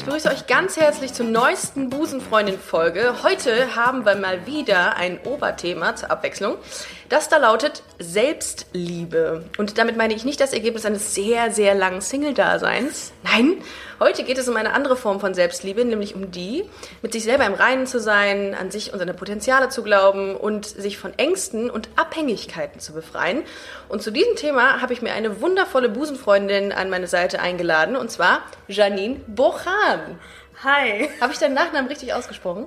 Ich begrüße euch ganz herzlich zur neuesten Busenfreundin-Folge. Heute haben wir mal wieder ein Oberthema zur Abwechslung, das da lautet Selbstliebe. Und damit meine ich nicht das Ergebnis eines sehr, sehr langen Single-Daseins. Nein, heute geht es um eine andere Form von Selbstliebe, nämlich um die, mit sich selber im Reinen zu sein, an sich und seine Potenziale zu glauben und sich von Ängsten und Abhängigkeiten zu befreien. Und zu diesem Thema habe ich mir eine wundervolle Busenfreundin an meine Seite eingeladen, und zwar Janine Bochan. Hi. Habe ich deinen Nachnamen richtig ausgesprochen?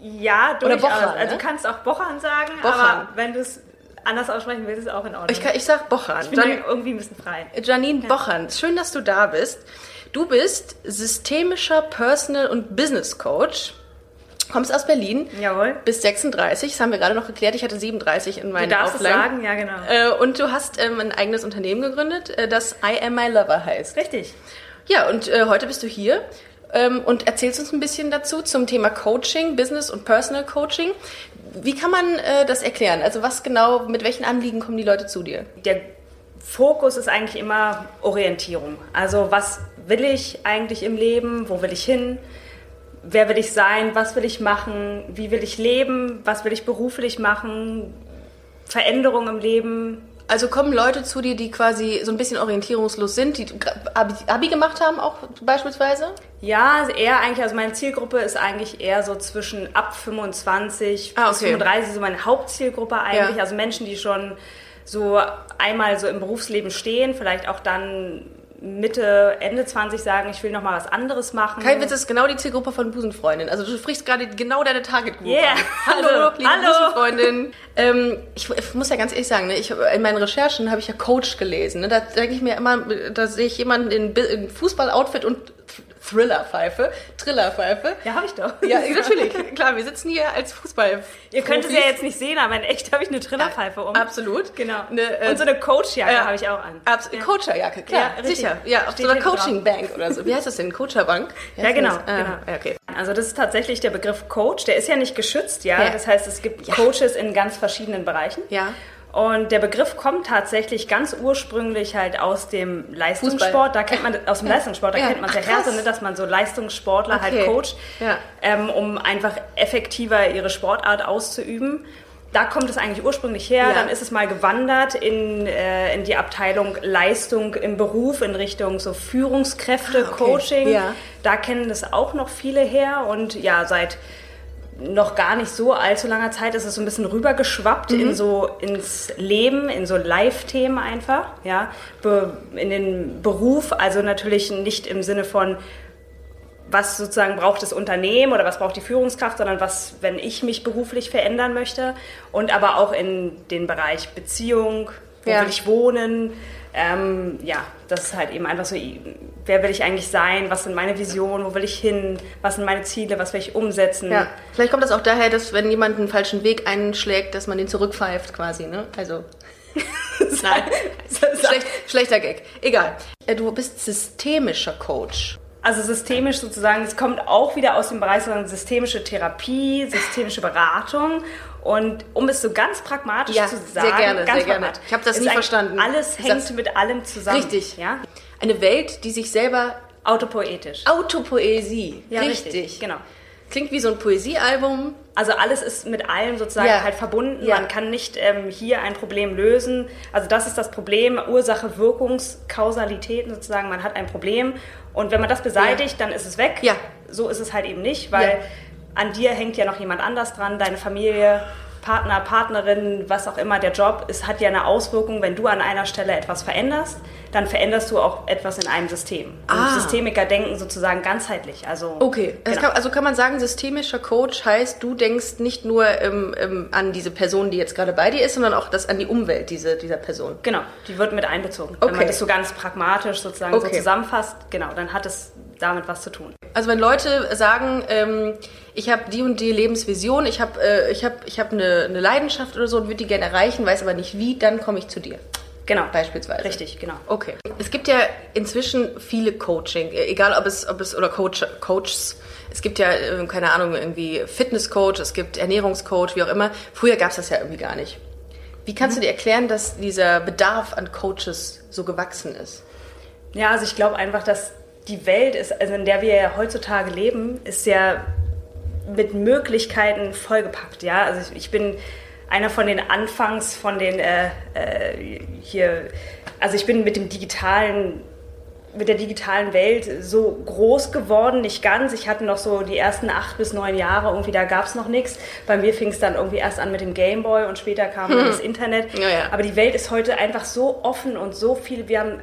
Ja, Oder durchaus. Bochan, also ne? du kannst auch Bochan sagen, Bochan. aber wenn du es anders aussprechen willst, ist es auch in Ordnung. Ich, kann, ich sag Bochan. Ich bin Jan irgendwie ein bisschen frei. Janine Bochan, schön, dass du da bist. Du bist systemischer Personal- und Business Coach. Kommst aus Berlin. Jawohl. Bist 36, das haben wir gerade noch geklärt. Ich hatte 37 in meinen Du darfst es Auflagen. sagen, ja genau. Äh, und du hast ähm, ein eigenes Unternehmen gegründet, äh, das I Am My Lover heißt. Richtig. Ja, und äh, heute bist du hier ähm, und erzählst uns ein bisschen dazu zum Thema Coaching, Business und Personal Coaching. Wie kann man das erklären? Also was genau, mit welchen Anliegen kommen die Leute zu dir? Der Fokus ist eigentlich immer Orientierung. Also was will ich eigentlich im Leben? Wo will ich hin? Wer will ich sein? Was will ich machen? Wie will ich leben? Was will ich beruflich machen? Veränderung im Leben. Also kommen Leute zu dir, die quasi so ein bisschen orientierungslos sind, die Abi, Abi gemacht haben auch beispielsweise? Ja, eher eigentlich, also meine Zielgruppe ist eigentlich eher so zwischen ab 25 Ah, bis okay. 35, so meine Hauptzielgruppe eigentlich. Ja. Also Menschen, die schon so einmal so im Berufsleben stehen, vielleicht auch dann Mitte, Ende 20 sagen, ich will noch mal was anderes machen. Kein Witz, das ist genau die Zielgruppe von Busenfreundin. Also du sprichst gerade genau deine Target Group Yeah. an. Hallo, liebe Hallo. Busenfreundin. Ähm, ich, ich muss ja ganz ehrlich sagen, ne, ich, in meinen Recherchen habe ich ja Coach gelesen. Ne? Da denke ich mir immer, da sehe ich jemanden in, in Fußballoutfit und Thriller-Pfeife, Trillerpfeife. Ja, habe ich doch. Ja, natürlich. Klar, wir sitzen hier als Fußball. Ihr könnt es ja jetzt nicht sehen, aber in echt habe ich eine Trillerpfeife um. Absolut. Genau. Eine, äh, Und so eine Coachjacke ja. habe ich auch an. Absolut. Coacherjacke, klar, Ja, sicher. Ja, auf Steht so einer. Coaching-Bank oder so. Wie heißt das denn? Coacherbank? Ja, genau, das? Ah, genau. Ja, okay. Also das ist tatsächlich der Begriff Coach. Der ist ja nicht geschützt, ja. Ja. Das heißt, es gibt Coaches in ganz verschiedenen Bereichen. Ja. Und der Begriff kommt tatsächlich ganz ursprünglich halt aus dem Leistungssport. Fußball. Da kennt man aus dem Leistungssport, da Ja. kennt man es ja ne, dass man so Leistungssportler Okay. halt coacht, Ja. ähm, um einfach effektiver ihre Sportart auszuüben. Da kommt es eigentlich ursprünglich her. Dann ist es mal gewandert in, äh, in die Abteilung Leistung im Beruf in Richtung so Führungskräfte, Ah, okay. Coaching. Da kennen das auch noch viele her. Und ja, seit noch gar nicht so allzu langer Zeit ist es so ein bisschen rübergeschwappt Mhm. in so ins Leben, in so Live-Themen einfach, ja, Be in den Beruf, also natürlich nicht im Sinne von was sozusagen braucht das Unternehmen oder was braucht die Führungskraft, sondern was, wenn ich mich beruflich verändern möchte und aber auch in den Bereich Beziehung, wo Ja. will ich wohnen, ähm, ja, das ist halt eben einfach so, wer will ich eigentlich sein, was sind meine Visionen, wo will ich hin, was sind meine Ziele, was will ich umsetzen. Ja, vielleicht kommt das auch daher, dass wenn jemand einen falschen Weg einschlägt, dass man den zurückpfeift quasi, ne? Also. Nein, Schlecht, schlechter Gag. Egal. Du bist systemischer Coach. Also systemisch sozusagen, es kommt auch wieder aus dem Bereich sozusagen systemische Therapie, systemische Beratung. Und um es so ganz pragmatisch Ja, zu sehr sagen, gerne, ganz sehr gerne. Ich hab das nie verstanden. Alles hängt das- mit allem zusammen. Richtig. Ja? Eine Welt, die sich selber Autopoetisch. Autopoesie. Ja, richtig. Genau. Klingt wie so ein Poesiealbum. Also alles ist mit allem sozusagen Ja. halt verbunden. Ja. Man kann nicht ähm, hier ein Problem lösen. Also das ist das Problem, Ursache, Wirkungskausalitäten sozusagen. Man hat ein Problem und wenn man das beseitigt, dann ist es weg. Ja. So ist es halt eben nicht, weil Ja. An dir hängt ja noch jemand anders dran, deine Familie, Partner, Partnerin, was auch immer der Job ist, hat ja eine Auswirkung. Wenn du an einer Stelle etwas veränderst, dann veränderst du auch etwas in einem System. Und Ah. Systemiker denken sozusagen ganzheitlich. Also Okay, genau. kann, also kann man sagen, systemischer Coach heißt, du denkst nicht nur ähm, ähm, an diese Person, die jetzt gerade bei dir ist, sondern auch das an die Umwelt diese, dieser Person. Genau, die wird mit einbezogen. Wenn Okay. man das so ganz pragmatisch sozusagen Okay. so zusammenfasst, genau, dann hat es damit was zu tun. Also wenn Leute sagen, ähm, ich habe die und die Lebensvision, ich habe äh, ich hab, ich hab eine, eine Leidenschaft oder so und würde die gerne erreichen, weiß aber nicht wie, dann komme ich zu dir. Genau. Beispielsweise. Richtig, genau. Okay. Es gibt ja inzwischen viele Coaching, egal ob es, ob es oder Coach, Coaches. Es gibt ja, äh, keine Ahnung, irgendwie Fitnesscoach, es gibt Ernährungscoach, wie auch immer. Früher gab es das ja irgendwie gar nicht. Wie kannst du dir erklären, dass dieser Bedarf an Coaches so gewachsen ist? Ja, also ich glaube einfach, dass die Welt ist, also in der wir ja heutzutage leben, ist ja mit Möglichkeiten vollgepackt. Ja, also ich, ich bin einer von den Anfangs von den äh, äh, hier, also ich bin mit dem digitalen mit der digitalen Welt so groß geworden, nicht ganz. Ich hatte noch so die ersten acht bis neun Jahre, irgendwie da gab es noch nichts. Bei mir fing es dann irgendwie erst an mit dem Gameboy und später kam hm. das Internet. Ja, ja. Aber die Welt ist heute einfach so offen und so viel. Wir haben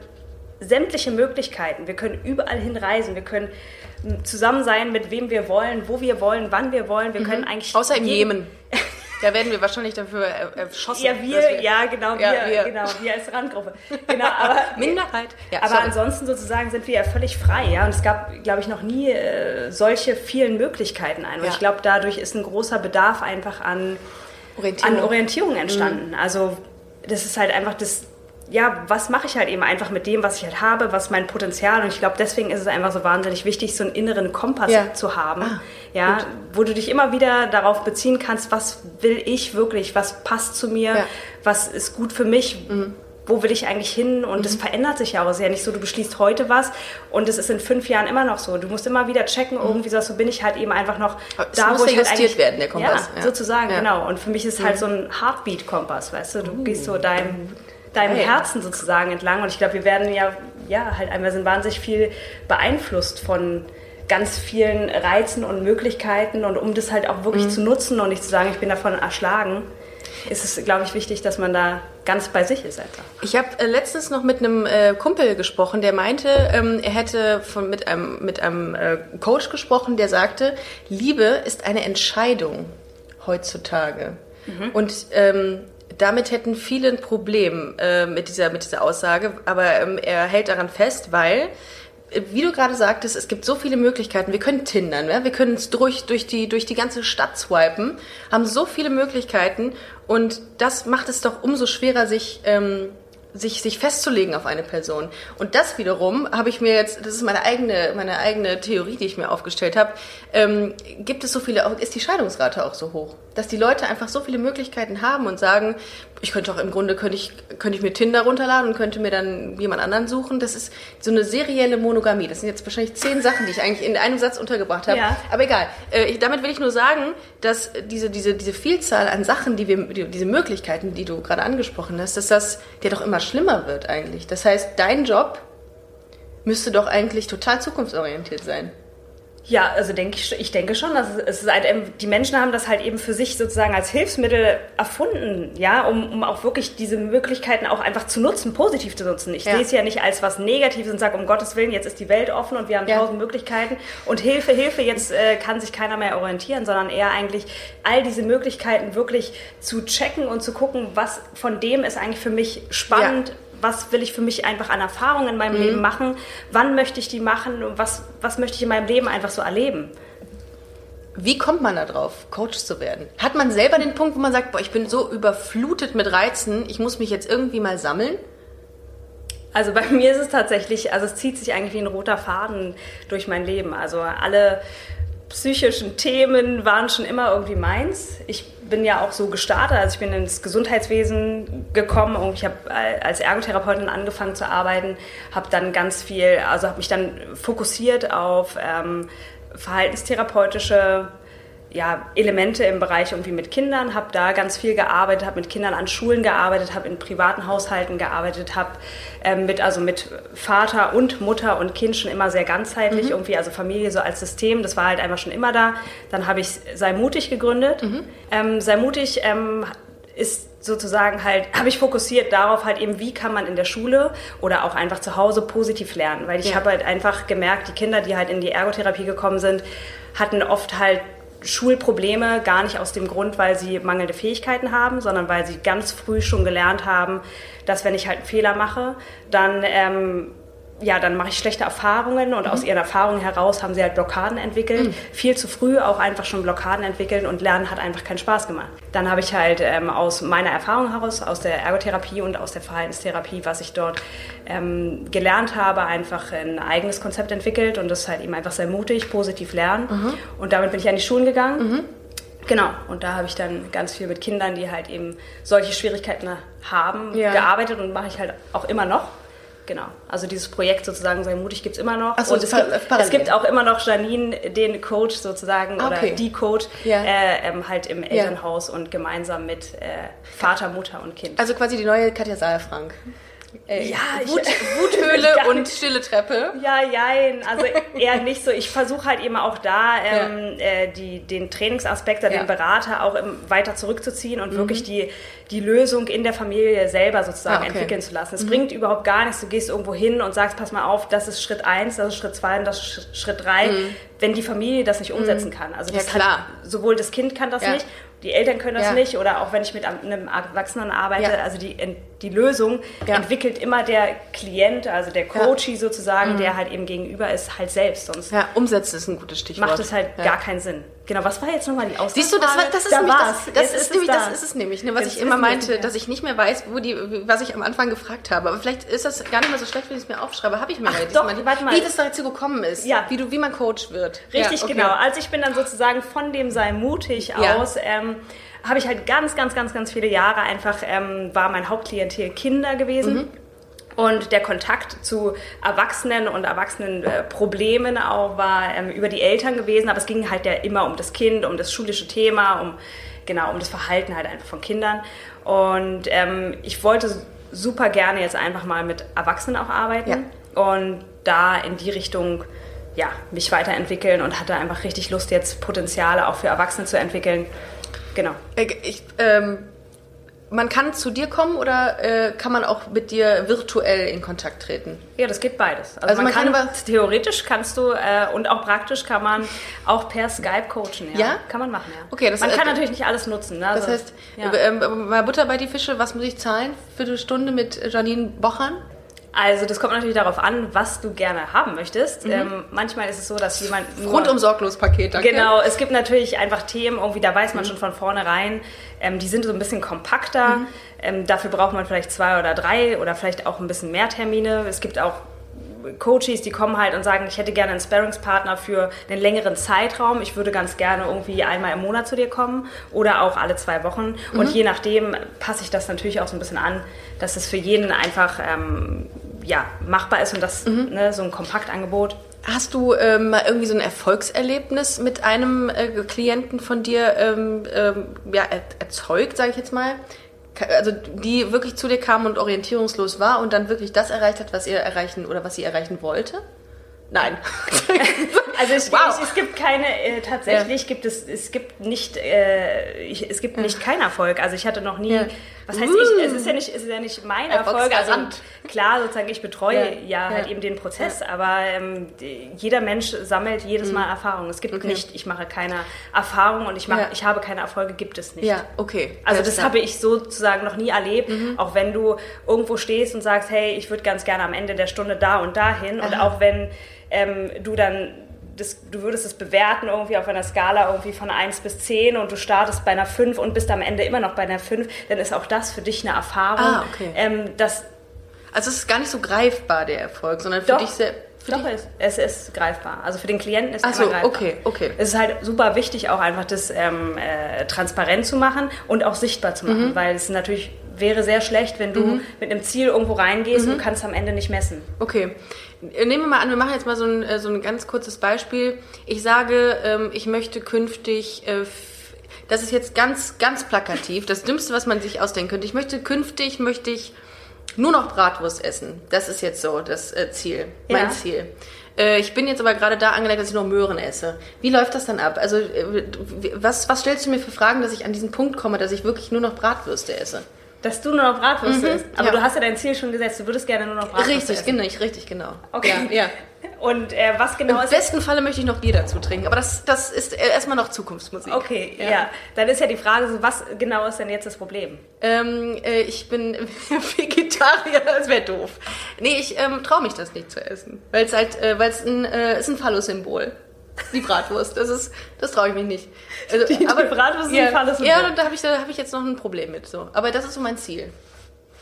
sämtliche Möglichkeiten. Wir können überall hinreisen. Wir können zusammen sein, mit wem wir wollen, wo wir wollen, wann wir wollen. Wir mhm. können eigentlich. Außer im Jemen. Da werden wir wahrscheinlich dafür erschossen. Ja, wir, wir ja, genau, wir, ja, wir, genau, wir als Randgruppe. Genau, aber, Minderheit. Ja, aber sorry. ansonsten sozusagen sind wir ja völlig frei, ja. Und es gab, glaube ich, noch nie äh, solche vielen Möglichkeiten ein. Und ja. ich glaube, dadurch ist ein großer Bedarf einfach an Orientierung, an Orientierung entstanden. Mhm. Also das ist halt einfach das, ja, was mache ich halt eben einfach mit dem, was ich halt habe, was mein Potenzial und ich glaube, deswegen ist es einfach so wahnsinnig wichtig, so einen inneren Kompass ja. zu haben, ah, ja, gut. wo du dich immer wieder darauf beziehen kannst, was will ich wirklich, was passt zu mir, ja. was ist gut für mich, mhm. wo will ich eigentlich hin und es mhm. verändert sich ja auch sehr nicht so, du beschließt heute was und es ist in fünf Jahren immer noch so, du musst immer wieder checken, mhm. irgendwie so, so bin ich halt eben einfach noch es da, muss wo ich halt eigentlich, werden, der Kompass. Ja, sozusagen, genau und für mich ist halt mhm. so ein Heartbeat-Kompass, weißt du, du uh. gehst so deinem deinem hey. Herzen sozusagen entlang. Und ich glaube, wir werden ja, ja, halt einmal sind wahnsinnig viel beeinflusst von ganz vielen Reizen und Möglichkeiten. Und um das halt auch wirklich mhm. zu nutzen und nicht zu sagen, ich bin davon erschlagen, ist es, glaube ich, wichtig, dass man da ganz bei sich ist einfach. Ich habe äh, letztens noch mit einem äh, Kumpel gesprochen, der meinte, ähm, er hätte von, mit einem, mit einem äh, Coach gesprochen, der sagte, Liebe ist eine Entscheidung heutzutage. Mhm. Und ähm, damit hätten viele ein Problem äh, mit, dieser, mit dieser Aussage, aber ähm, er hält daran fest, weil äh, wie du gerade sagtest, es gibt so viele Möglichkeiten. Wir können tindern, ja? wir können es durch, durch, die, durch die ganze Stadt swipen, haben so viele Möglichkeiten und das macht es doch umso schwerer, sich ähm, sich, sich festzulegen auf eine Person. Und das wiederum habe ich mir jetzt, das ist meine eigene, meine eigene Theorie, die ich mir aufgestellt habe, ähm, gibt es so viele, ist die Scheidungsrate auch so hoch, dass die Leute einfach so viele Möglichkeiten haben und sagen, ich könnte auch im Grunde, könnte ich, könnte ich mir Tinder runterladen und könnte mir dann jemand anderen suchen. Das ist so eine serielle Monogamie. Das sind jetzt wahrscheinlich zehn Sachen, die ich eigentlich in einem Satz untergebracht habe. Ja. Aber egal. Äh, ich, damit will ich nur sagen, dass diese, diese, diese Vielzahl an Sachen, die wir, die, diese Möglichkeiten, die du gerade angesprochen hast, dass das, der doch immer schlimmer wird eigentlich. Das heißt, dein Job müsste doch eigentlich total zukunftsorientiert sein. Ja, also denke ich, ich denke schon, dass es, es halt, die Menschen haben das halt eben für sich sozusagen als Hilfsmittel erfunden, ja, um, um auch wirklich diese Möglichkeiten auch einfach zu nutzen, positiv zu nutzen. Ich ja. sehe es ja nicht als was Negatives und sage, um Gottes Willen, jetzt ist die Welt offen und wir haben ja. tausend Möglichkeiten und Hilfe, Hilfe, jetzt äh, kann sich keiner mehr orientieren, sondern eher eigentlich all diese Möglichkeiten wirklich zu checken und zu gucken, was von dem ist eigentlich für mich spannend. Ja was will ich für mich einfach an Erfahrungen in meinem mhm. Leben machen, wann möchte ich die machen und was, was möchte ich in meinem Leben einfach so erleben. Wie kommt man da drauf, Coach zu werden? Hat man selber den Punkt, wo man sagt, boah, ich bin so überflutet mit Reizen, ich muss mich jetzt irgendwie mal sammeln? Also bei mir ist es tatsächlich, also es zieht sich eigentlich wie ein roter Faden durch mein Leben. Also alle psychischen Themen waren schon immer irgendwie meins. Ich bin ja auch so gestartet, also ich bin ins Gesundheitswesen gekommen und ich habe als Ergotherapeutin angefangen zu arbeiten, habe dann ganz viel, also habe mich dann fokussiert auf ähm, verhaltenstherapeutische ja, Elemente im Bereich irgendwie mit Kindern, habe da ganz viel gearbeitet, habe mit Kindern an Schulen gearbeitet, habe in privaten Haushalten gearbeitet, habe ähm, mit also mit Vater und Mutter und Kind schon immer sehr ganzheitlich mhm. irgendwie, also Familie so als System, das war halt einfach schon immer da. Dann habe ich Sei mutig gegründet. Mhm. Ähm, Sei mutig ähm, ist sozusagen halt, habe ich fokussiert darauf halt eben, wie kann man in der Schule oder auch einfach zu Hause positiv lernen, weil ich ja. habe halt einfach gemerkt, die Kinder, die halt in die Ergotherapie gekommen sind, hatten oft halt Schulprobleme gar nicht aus dem Grund, weil sie mangelnde Fähigkeiten haben, sondern weil sie ganz früh schon gelernt haben, dass wenn ich halt einen Fehler mache, dann ähm, ja, dann mache ich schlechte Erfahrungen und Mhm. aus ihren Erfahrungen heraus haben sie halt Blockaden entwickelt. Viel zu früh auch einfach schon Blockaden entwickelt und Lernen hat einfach keinen Spaß gemacht. Dann habe ich halt ähm, aus meiner Erfahrung heraus, aus der Ergotherapie und aus der Verhaltenstherapie, was ich dort ähm, gelernt habe, einfach ein eigenes Konzept entwickelt und das halt eben einfach sehr mutig, positiv lernen. Mhm. Und damit bin ich an die Schulen gegangen. Genau, und da habe ich dann ganz viel mit Kindern, die halt eben solche Schwierigkeiten haben, Ja. gearbeitet und mache ich halt auch immer noch. Genau, also dieses Projekt sozusagen Sei mutig gibt es immer noch. Ach so, und es gibt, es gibt auch immer noch Janine, den Coach sozusagen Ah, okay. oder die Coach, Ja. äh, ähm, halt im Elternhaus und gemeinsam mit äh, Vater, Mutter und Kind. Also quasi die neue Katja Saalfrank. Äh, Ja, ich- Wut, Wuthöhle Gar und stille Treppe. Ja, jein, also eher nicht so. Ich versuche halt eben auch da ähm, äh, die, den Trainingsaspekt, oder Ja. Mhm. den Berater auch im, weiter zurückzuziehen und wirklich die, die Lösung in der Familie selber sozusagen Ah, okay. Mhm. entwickeln zu lassen. Es bringt überhaupt gar nichts. Du gehst irgendwo hin und sagst, pass mal auf, das ist Schritt eins, das ist Schritt zwei und das ist Sch- Schritt drei, wenn die Familie das nicht umsetzen kann. Also Mhm. Ja, klar. Hat, sowohl das Kind kann das Ja. nicht, die Eltern können das Ja. nicht oder auch wenn ich mit einem Erwachsenen arbeite, Ja. also die, die Lösung Ja. entwickelt immer der Klient, also der Coachie sozusagen, der halt eben gegenüber ist, halt selbst. Sonst Mhm. Ja, umsetzen ist ein gutes Stichwort. macht es halt gar keinen Sinn. Genau, was war jetzt nochmal die Ausgangsfrage? Siehst du, das, war, das ist da nämlich war's. das, das, ist es nämlich, da. das ist es nämlich, ne, was Jetzt ich immer meinte, dass ich nicht mehr weiß, wo die, was ich am Anfang gefragt habe. Aber vielleicht ist das gar nicht mehr so schlecht, wenn ich es mir aufschreibe. Habe ich mir Ach doch, diesmal. warte mal. Wie das dazu gekommen ist, Ja. wie, du, wie man Coach wird. Richtig, Ja, okay. genau. Also ich bin dann sozusagen von dem Sei mutig Ja. aus, ähm, habe ich halt ganz, ganz, ganz, ganz viele Jahre einfach, ähm, war mein Hauptklientel Kinder gewesen. Mhm. Und der Kontakt zu Erwachsenen und Erwachsenen äh, Problemen auch war ähm, über die Eltern gewesen, aber es ging halt ja immer um das Kind, um das schulische Thema, um genau um das Verhalten halt einfach von Kindern. Und ähm, ich wollte super gerne jetzt einfach mal mit Erwachsenen auch arbeiten und da in die Richtung ja, mich weiterentwickeln und hatte einfach richtig Lust, jetzt Potenziale auch für Erwachsene zu entwickeln. Genau. Ich, ähm, man kann zu dir kommen oder äh, kann man auch mit dir virtuell in Kontakt treten? Ja, das geht beides. Also, Also man, man kann kann, theoretisch kannst du äh, und auch praktisch kann man auch per Skype coachen. Ja, Ja? kann man machen. Ja. Okay, das- man kann äh, natürlich nicht alles nutzen. Ne? Das Also, heißt, ja. äh, ähm, mal Butter bei die Fische, was muss ich zahlen für eine Stunde mit Janine Bochern? Also das kommt natürlich darauf an, was du gerne haben möchtest. Ähm, manchmal ist es so, dass jemand Rundum sorglos Paket, danke. Genau, es gibt natürlich einfach Themen, irgendwie, da weiß Mhm. man schon von vornherein, ähm, die sind so ein bisschen kompakter. Mhm. Ähm, dafür braucht man vielleicht zwei oder drei oder vielleicht auch ein bisschen mehr Termine. Es gibt auch Coaches, die kommen halt und sagen, ich hätte gerne einen Sparringspartner für einen längeren Zeitraum. Ich würde ganz gerne irgendwie einmal im Monat zu dir kommen oder auch alle zwei Wochen. Und Mhm. je nachdem passe ich das natürlich auch so ein bisschen an, dass es für jeden einfach ähm, ja, machbar ist und das Mhm. ne, so ein Kompaktangebot. Hast du ähm, mal irgendwie so ein Erfolgserlebnis mit einem äh, Klienten von dir ähm, ähm, ja, er, erzeugt, sage ich jetzt mal? Also die wirklich zu dir kam und orientierungslos war und dann wirklich das erreicht hat, was ihr erreichen oder was sie erreichen wollte? Nein. Also es, Wow. es, es gibt keine, äh, tatsächlich gibt es, es gibt nicht, äh, ich, es gibt nicht keinen Erfolg. Also ich hatte noch nie, Ja. Was heißt Uh. es ist ja nicht, es ist ja nicht mein Erfolg. Also klar, sozusagen ich betreue Ja. ja, halt eben den Prozess, aber ähm, jeder Mensch sammelt jedes Mal Erfahrung. Es gibt Okay. nicht, ich mache keine Erfahrung und ich mache, ich habe keine Erfolge, gibt es nicht. ja, okay. Also das habe ich sozusagen noch nie erlebt, Mhm. auch wenn du irgendwo stehst und sagst, hey, ich würde ganz gerne am Ende der Stunde da und dahin und Aha. auch wenn ähm, du dann, das, du würdest es bewerten irgendwie auf einer Skala irgendwie von 1 bis 10 und du startest bei einer 5 und bist am Ende immer noch bei einer 5, dann ist auch das für dich eine Erfahrung, Ah, okay. ähm, dass Also es ist gar nicht so greifbar, der Erfolg, sondern für Doch. dich sehr... Für Doch, dich, es, es ist greifbar. Also für den Klienten ist es so, greifbar. okay, okay. Es ist halt super wichtig, auch einfach das ähm, äh, transparent zu machen und auch sichtbar zu Mhm. machen, weil es natürlich wäre sehr schlecht, wenn du mit einem Ziel irgendwo reingehst und kannst am Ende nicht messen. Okay. Äh, Nehmen wir mal an, wir machen jetzt mal so ein, äh, so ein ganz kurzes Beispiel. Ich sage, ähm, ich möchte künftig, äh, das ist jetzt ganz, ganz plakativ, das Dümmste, was man sich ausdenken könnte. Ich möchte künftig, möchte ich nur noch Bratwurst essen. Das ist jetzt so das äh, Ziel, mein Ja. Ziel. Äh, Ich bin jetzt aber gerade da angelangt, dass ich noch Möhren esse. Wie läuft das dann ab? Also, was, was stellst du mir für Fragen, dass ich an diesen Punkt komme, dass ich wirklich nur noch Bratwürste esse? Dass du nur noch Bratwurst Mhm, isst. Aber ja. du hast ja dein Ziel schon gesetzt, du würdest gerne nur noch Bratwurst Richtig, essen. genau, richtig, genau. Okay. Ja, ja. Und äh, was genau Im ist besten Falle möchte ich noch Bier dazu trinken, aber das, das ist äh, erstmal noch Zukunftsmusik. Okay, ja. Dann ist ja die Frage, so, was genau ist denn jetzt das Problem? Ähm, äh, ich bin Vegetarier, das wäre doof. Nee, ich ähm, traue mich das nicht zu essen, weil es halt, äh, weil es ein, äh, ist ein Phallus-Symbol. Die Bratwurst, das ist, das traue ich mich nicht. Also, Die- die Bratwurst ist ja, ein Phallus-Symbol. Ja, und da habe ich, da hab ich jetzt noch ein Problem mit. So. Aber das ist so mein Ziel.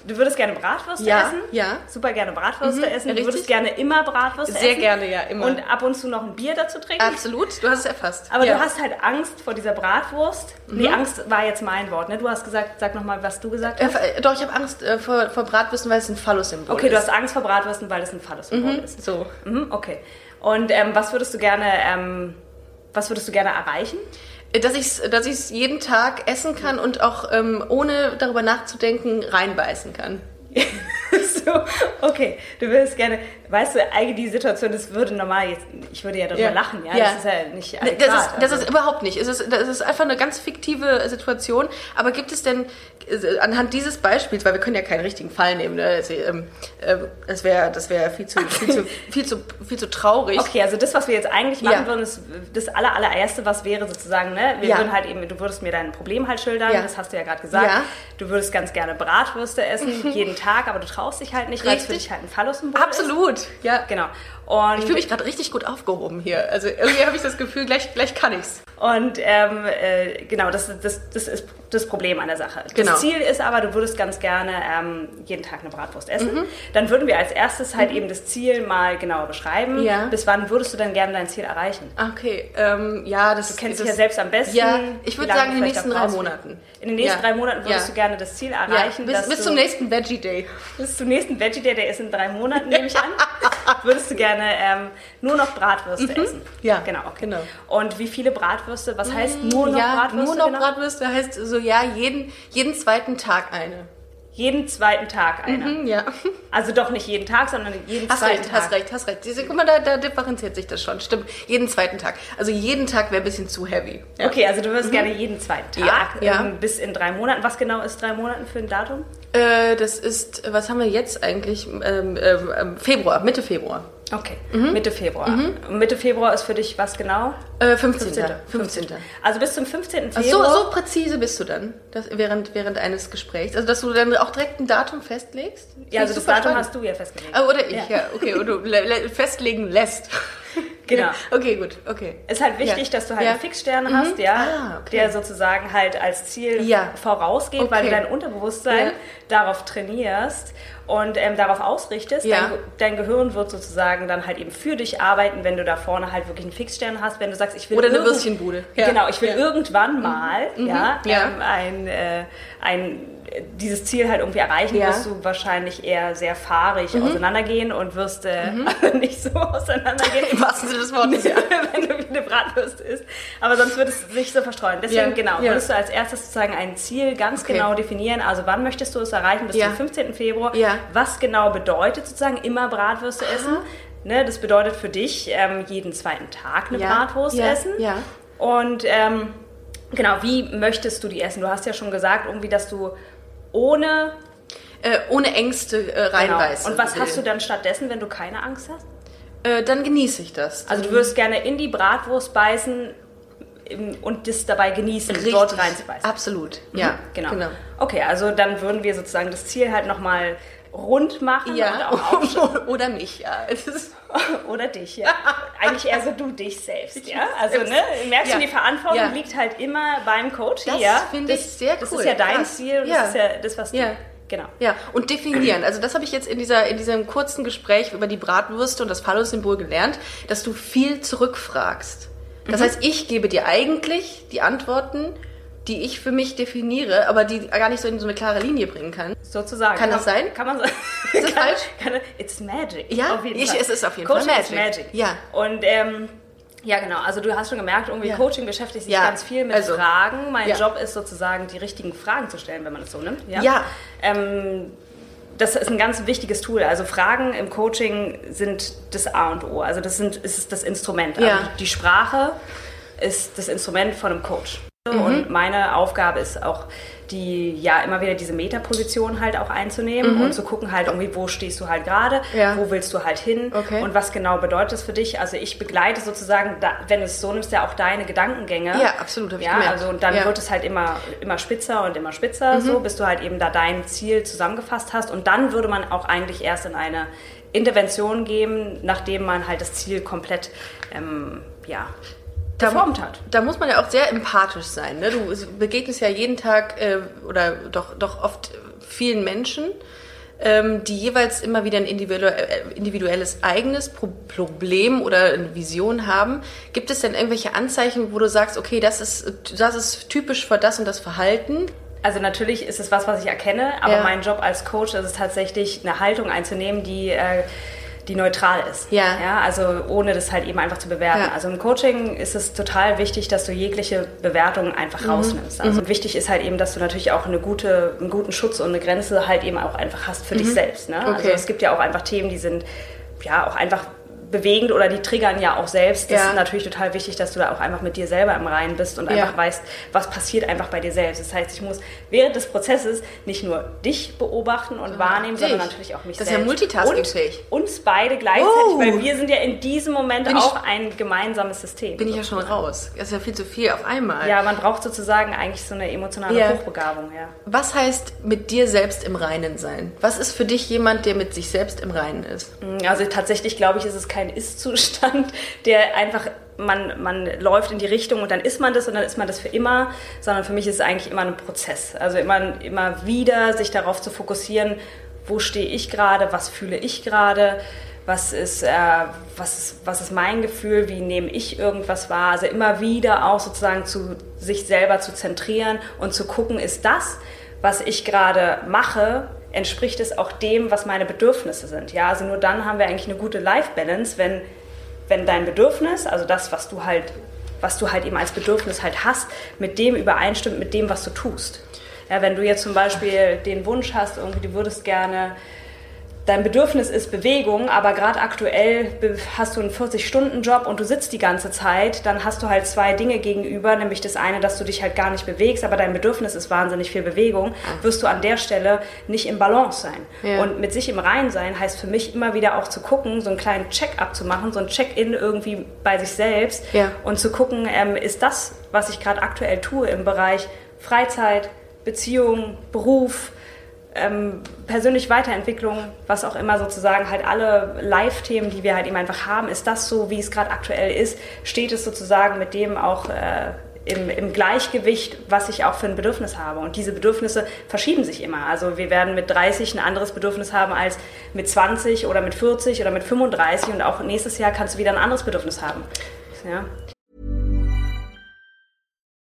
Du würdest gerne Bratwürste Ja, essen? ja. Super gerne Bratwürste Mhm, essen. Du richtig. würdest gerne immer Bratwürste Sehr essen? gerne, ja, immer. Und ab und zu noch ein Bier dazu trinken? Absolut, du hast es erfasst. Aber ja. du hast halt Angst vor dieser Bratwurst. Nee, Angst war jetzt mein Wort. Ne? Du hast gesagt, sag nochmal, was du gesagt Äh, hast. äh, doch, ich habe Angst äh, vor, vor Bratwürsten, weil es ein Phallus-Symbol Okay, ist. du hast Angst vor Bratwürsten, weil es ein Phallus-Symbol ist. So. Mhm, okay. Und ähm, was würdest du gerne, ähm, was würdest du gerne erreichen? Äh, Dass ich es dass ich's jeden Tag essen kann und auch ähm, ohne darüber nachzudenken reinbeißen kann. so, okay. Du würdest gerne, weißt du, eigentlich die Situation, das würde normal jetzt, ich würde ja darüber Ja. lachen, ja? Ja. Das ist ja nicht adäquat, Das ist, das also. ist überhaupt nicht. Es ist, das ist einfach eine ganz fiktive Situation. Aber gibt es denn anhand dieses Beispiels, weil wir können ja keinen richtigen Fall nehmen, ne? das, ähm, ähm, das wäre das wär viel, zu, viel, zu, viel, zu, viel zu traurig. Okay, also das, was wir jetzt eigentlich machen Ja. würden, ist das aller, allererste, was wäre sozusagen, ne? Wir würden halt eben, du würdest mir dein Problem halt schildern, das hast du ja gerade gesagt. Du würdest ganz gerne Bratwürste essen, jeden Tag, aber du traust dich halt nicht, weil es für dich halt ein Phallus-Symbol ist. Absolut, ja. Genau. Und, Ich fühle mich gerade richtig gut aufgehoben hier. Also irgendwie habe ich das Gefühl, gleich, gleich kann ich's. und ähm, äh, genau, das, das, das ist das Problem an der Sache. Genau. Das Ziel ist aber, du würdest ganz gerne ähm, jeden Tag eine Bratwurst essen. Dann würden wir als erstes halt eben das Ziel mal genauer beschreiben. Ja. Bis wann würdest du dann gerne dein Ziel erreichen? Okay, ähm, ja, das Du kennst das, dich ja selbst am besten. Ja, ich würde sagen, in den nächsten drei. Monaten. In den nächsten Ja. drei Monaten würdest Ja. du gerne das Ziel erreichen, bis, bis du, zum nächsten Veggie Day. bis zum nächsten Veggie Day, der ist in drei Monaten, nehme ich an, würdest du gerne ähm, nur noch Bratwürste essen. Mhm. Ja, genau, okay. genau. Und wie viele Bratwürste? Was heißt nur noch ja, Bratwürste? nur noch genau? Bratwürste heißt so, ja, jeden, jeden zweiten Tag eine. Jeden zweiten Tag eine. Hm, ja. Also doch nicht jeden Tag, sondern jeden Hast zweiten recht, Tag. hast recht, hast recht. Diese, guck mal, da, da differenziert sich das schon. Stimmt, jeden zweiten Tag. Also jeden Tag wäre ein bisschen zu heavy. Ja. Okay, also du wirst gerne jeden zweiten Tag Ja, ja. ähm, bis in drei Monaten. Was genau ist drei Monaten für ein Datum? Äh, das ist, was haben wir jetzt eigentlich? Ähm, ähm, ähm, Februar, Mitte Februar. Okay, Mhm. Mitte Februar. Und Mitte Februar ist für dich was genau? Äh, 15. 15. 15. Also bis zum 15. Also Februar. so, so präzise bist du dann, das, während, während eines Gesprächs. Also, dass du dann auch direkt ein Datum festlegst? ja, also das Datum hast du ja festgelegt. Ah, oder ich, Ja. ja. okay. Und du le- le- festlegen lässt. Genau. Okay, gut, okay. Ist halt wichtig, Ja. dass du halt Ja. einen Fixstern Mhm. hast, ja, Ah, okay. der sozusagen halt als Ziel Ja. vorausgeht, weil du Okay. dein Unterbewusstsein darauf trainierst und ähm, darauf ausrichtest. Ja. Dein, dein Gehirn wird sozusagen dann halt eben für dich arbeiten, wenn du da vorne halt wirklich einen Fixstern hast, wenn du sagst, ich will Oder eine Würstchenbude. Ja. Genau, ich will Ja. irgendwann mal, ja, Ja. Ähm, ein, äh, ein dieses Ziel halt irgendwie erreichen, Ja. Mhm. wirst du wahrscheinlich eher sehr fahrig auseinandergehen und wirst äh, nicht so auseinandergehen. Im wahrsten Sinne des Wortes, ja. wenn du wie eine Bratwurst isst. Aber sonst würde es sich so verstreuen. Deswegen, Ja, genau, ja. würdest du als erstes sozusagen ein Ziel ganz Okay. genau definieren. Also wann möchtest du es erreichen bis zum 15. Februar? Was genau bedeutet sozusagen immer Bratwürste essen? Ne, das bedeutet für dich ähm, jeden zweiten Tag eine Bratwurst essen. ja. Und ähm, genau, wie möchtest du die essen? Du hast ja schon gesagt, irgendwie, dass du ohne Äh, ohne Ängste äh, genau. reinbeißen. Und was hast du dann stattdessen, wenn du keine Angst hast? Äh, dann genieße ich das. Also du würdest gerne in die Bratwurst beißen im- und das dabei genießen, Richtig. dort reinzubeißen. Absolut, ja. Genau. Okay, also dann würden wir sozusagen das Ziel halt nochmal rund machen Ja, auch aufsch- oder mich, ja. Oder dich, ja. Eigentlich eher so du dich selbst, ja. Also ne, merkst Ja. du, die Verantwortung Ja. liegt halt immer beim Coach. Das ja. finde ich sehr Das cool. ist ja dein Krass. Ziel das ist ja das, was du. Ja. Genau. ja, und definieren. Also das habe ich jetzt in, dieser, in diesem kurzen Gespräch über die Bratwürste und das Phallus-Symbol gelernt, dass du viel zurückfragst. Mhm. Das heißt, ich gebe dir eigentlich die Antworten, die ich für mich definiere, aber die gar nicht so in so eine klare Linie bringen kann. Sozusagen. Kann das sein? Kann man so. Ist das kann, falsch? Kann, it's magic. Ja, auf jeden ich- Fall. es ist auf jeden Coaching Fall Magic. magic. Ja. Und ähm, ja, genau. Also du hast schon gemerkt, irgendwie Ja. Coaching beschäftigt sich Ja, ganz viel mit also, Fragen. Mein ja. Job ist sozusagen, die richtigen Fragen zu stellen, wenn man es so nimmt. Ja. Ja. Ähm, das ist ein ganz wichtiges Tool. Also Fragen im Coaching sind das A und O. Also das sind, ist das Instrument. Ja. Also die Sprache ist das Instrument von einem Coach. Mhm. Und meine Aufgabe ist auch, die ja immer wieder diese Metaposition halt auch einzunehmen mhm. und zu gucken halt irgendwie, wo stehst du halt gerade, ja. wo willst du halt hin okay. und was genau bedeutet das für dich. Also ich begleite sozusagen, da, wenn es so nimmst, ja auch deine Gedankengänge. Ja, absolut. Ja, also und dann ja. wird es halt immer, immer spitzer und immer spitzer, mhm. so bis du halt eben da dein Ziel zusammengefasst hast. Und dann würde man auch eigentlich erst in eine Intervention geben, nachdem man halt das Ziel komplett ähm, ja, geformt hat. Da muss man ja auch sehr empathisch sein. Ne? Du begegnest ja jeden Tag äh, oder doch, doch oft vielen Menschen, ähm, die jeweils immer wieder ein äh, individuelles eigenes Pro Problem oder eine Vision haben. Gibt es denn irgendwelche Anzeichen, wo du sagst, okay, das ist, das ist typisch für das und das Verhalten? Also natürlich ist es was, was ich erkenne, aber ja. mein Job als Coach ist es tatsächlich, eine Haltung einzunehmen, die äh, die neutral ist. Ja. ja. Also ohne das halt eben einfach zu bewerten. Ja. Also im Coaching ist es total wichtig, dass du jegliche Bewertungen einfach mhm. rausnimmst. Also mhm. wichtig ist halt eben, dass du natürlich auch eine gute, einen guten Schutz und eine Grenze halt eben auch einfach hast für mhm. dich selbst. Ne? Also okay. Also es gibt ja auch einfach Themen, die sind ja auch einfach bewegend oder die triggern ja auch selbst. Das ja. ist natürlich total wichtig, dass du da auch einfach mit dir selber im Reinen bist und einfach ja. weißt, was passiert einfach bei dir selbst. Das heißt, ich muss während des Prozesses nicht nur dich beobachten und ja, wahrnehmen, dich. sondern natürlich auch mich das selbst. Das ist ja multitaskingfähig. Und uns beide gleichzeitig, oh. weil wir sind ja in diesem Moment bin auch ich, ein gemeinsames System. Bin ich ja schon raus. Das ist ja viel zu viel auf einmal. Ja, man braucht sozusagen eigentlich so eine emotionale Hochbegabung. Ja. Was heißt mit dir selbst im Reinen sein? Was ist für dich jemand, der mit sich selbst im Reinen ist? Also tatsächlich glaube ich, ist es kein Ist-Zustand Zustand, der einfach man, man läuft in die Richtung und dann ist man das und dann ist man das für immer, sondern für mich ist es eigentlich immer ein Prozess. Also immer, immer wieder sich darauf zu fokussieren, wo stehe ich gerade, was fühle ich gerade, was ist, äh, was, was ist mein Gefühl, wie nehme ich irgendwas wahr. Also immer wieder auch sozusagen zu sich selber zu zentrieren und zu gucken, ist das, was ich gerade mache, entspricht es auch dem, was meine Bedürfnisse sind. Ja, also nur dann haben wir eigentlich eine gute Life-Balance, wenn wenn dein Bedürfnis, also das, was du halt, was du halt eben als Bedürfnis halt hast, mit dem übereinstimmt, mit dem, was du tust. Ja, wenn du jetzt zum Beispiel den Wunsch hast, irgendwie, du würdest gerne dein Bedürfnis ist Bewegung, aber gerade aktuell hast du einen 40-Stunden-Job und du sitzt die ganze Zeit, dann hast du halt zwei Dinge gegenüber, nämlich das eine, dass du dich halt gar nicht bewegst, aber dein Bedürfnis ist wahnsinnig viel Bewegung, ah. wirst du an der Stelle nicht im Balance sein. Ja. Und mit sich im Rein sein heißt für mich immer wieder auch zu gucken, so einen kleinen Check-up zu machen, so ein Check-in irgendwie bei sich selbst ja. und zu gucken, ähm, ist das, was ich gerade aktuell tue im Bereich Freizeit, Beziehung, Beruf, ähm, persönlich Weiterentwicklung, was auch immer sozusagen halt alle Live-Themen, die wir halt eben einfach haben, ist das so, wie es gerade aktuell ist, steht es sozusagen mit dem auch äh, im, im, Gleichgewicht, was ich auch für ein Bedürfnis habe. Und diese Bedürfnisse verschieben sich immer. Also wir werden mit 30 ein anderes Bedürfnis haben als mit 20 oder mit 40 oder mit 35 und auch nächstes Jahr kannst du wieder ein anderes Bedürfnis haben. Ja.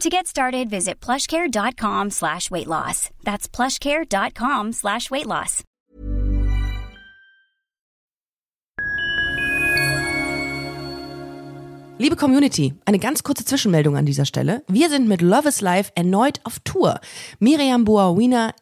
To get started, visit plushcare.com slash weight loss. That's plushcare.com slash weight loss. Liebe Community, eine ganz kurze Zwischenmeldung an dieser Stelle. Wir sind mit Love is Life erneut auf Tour. Miriam Boawina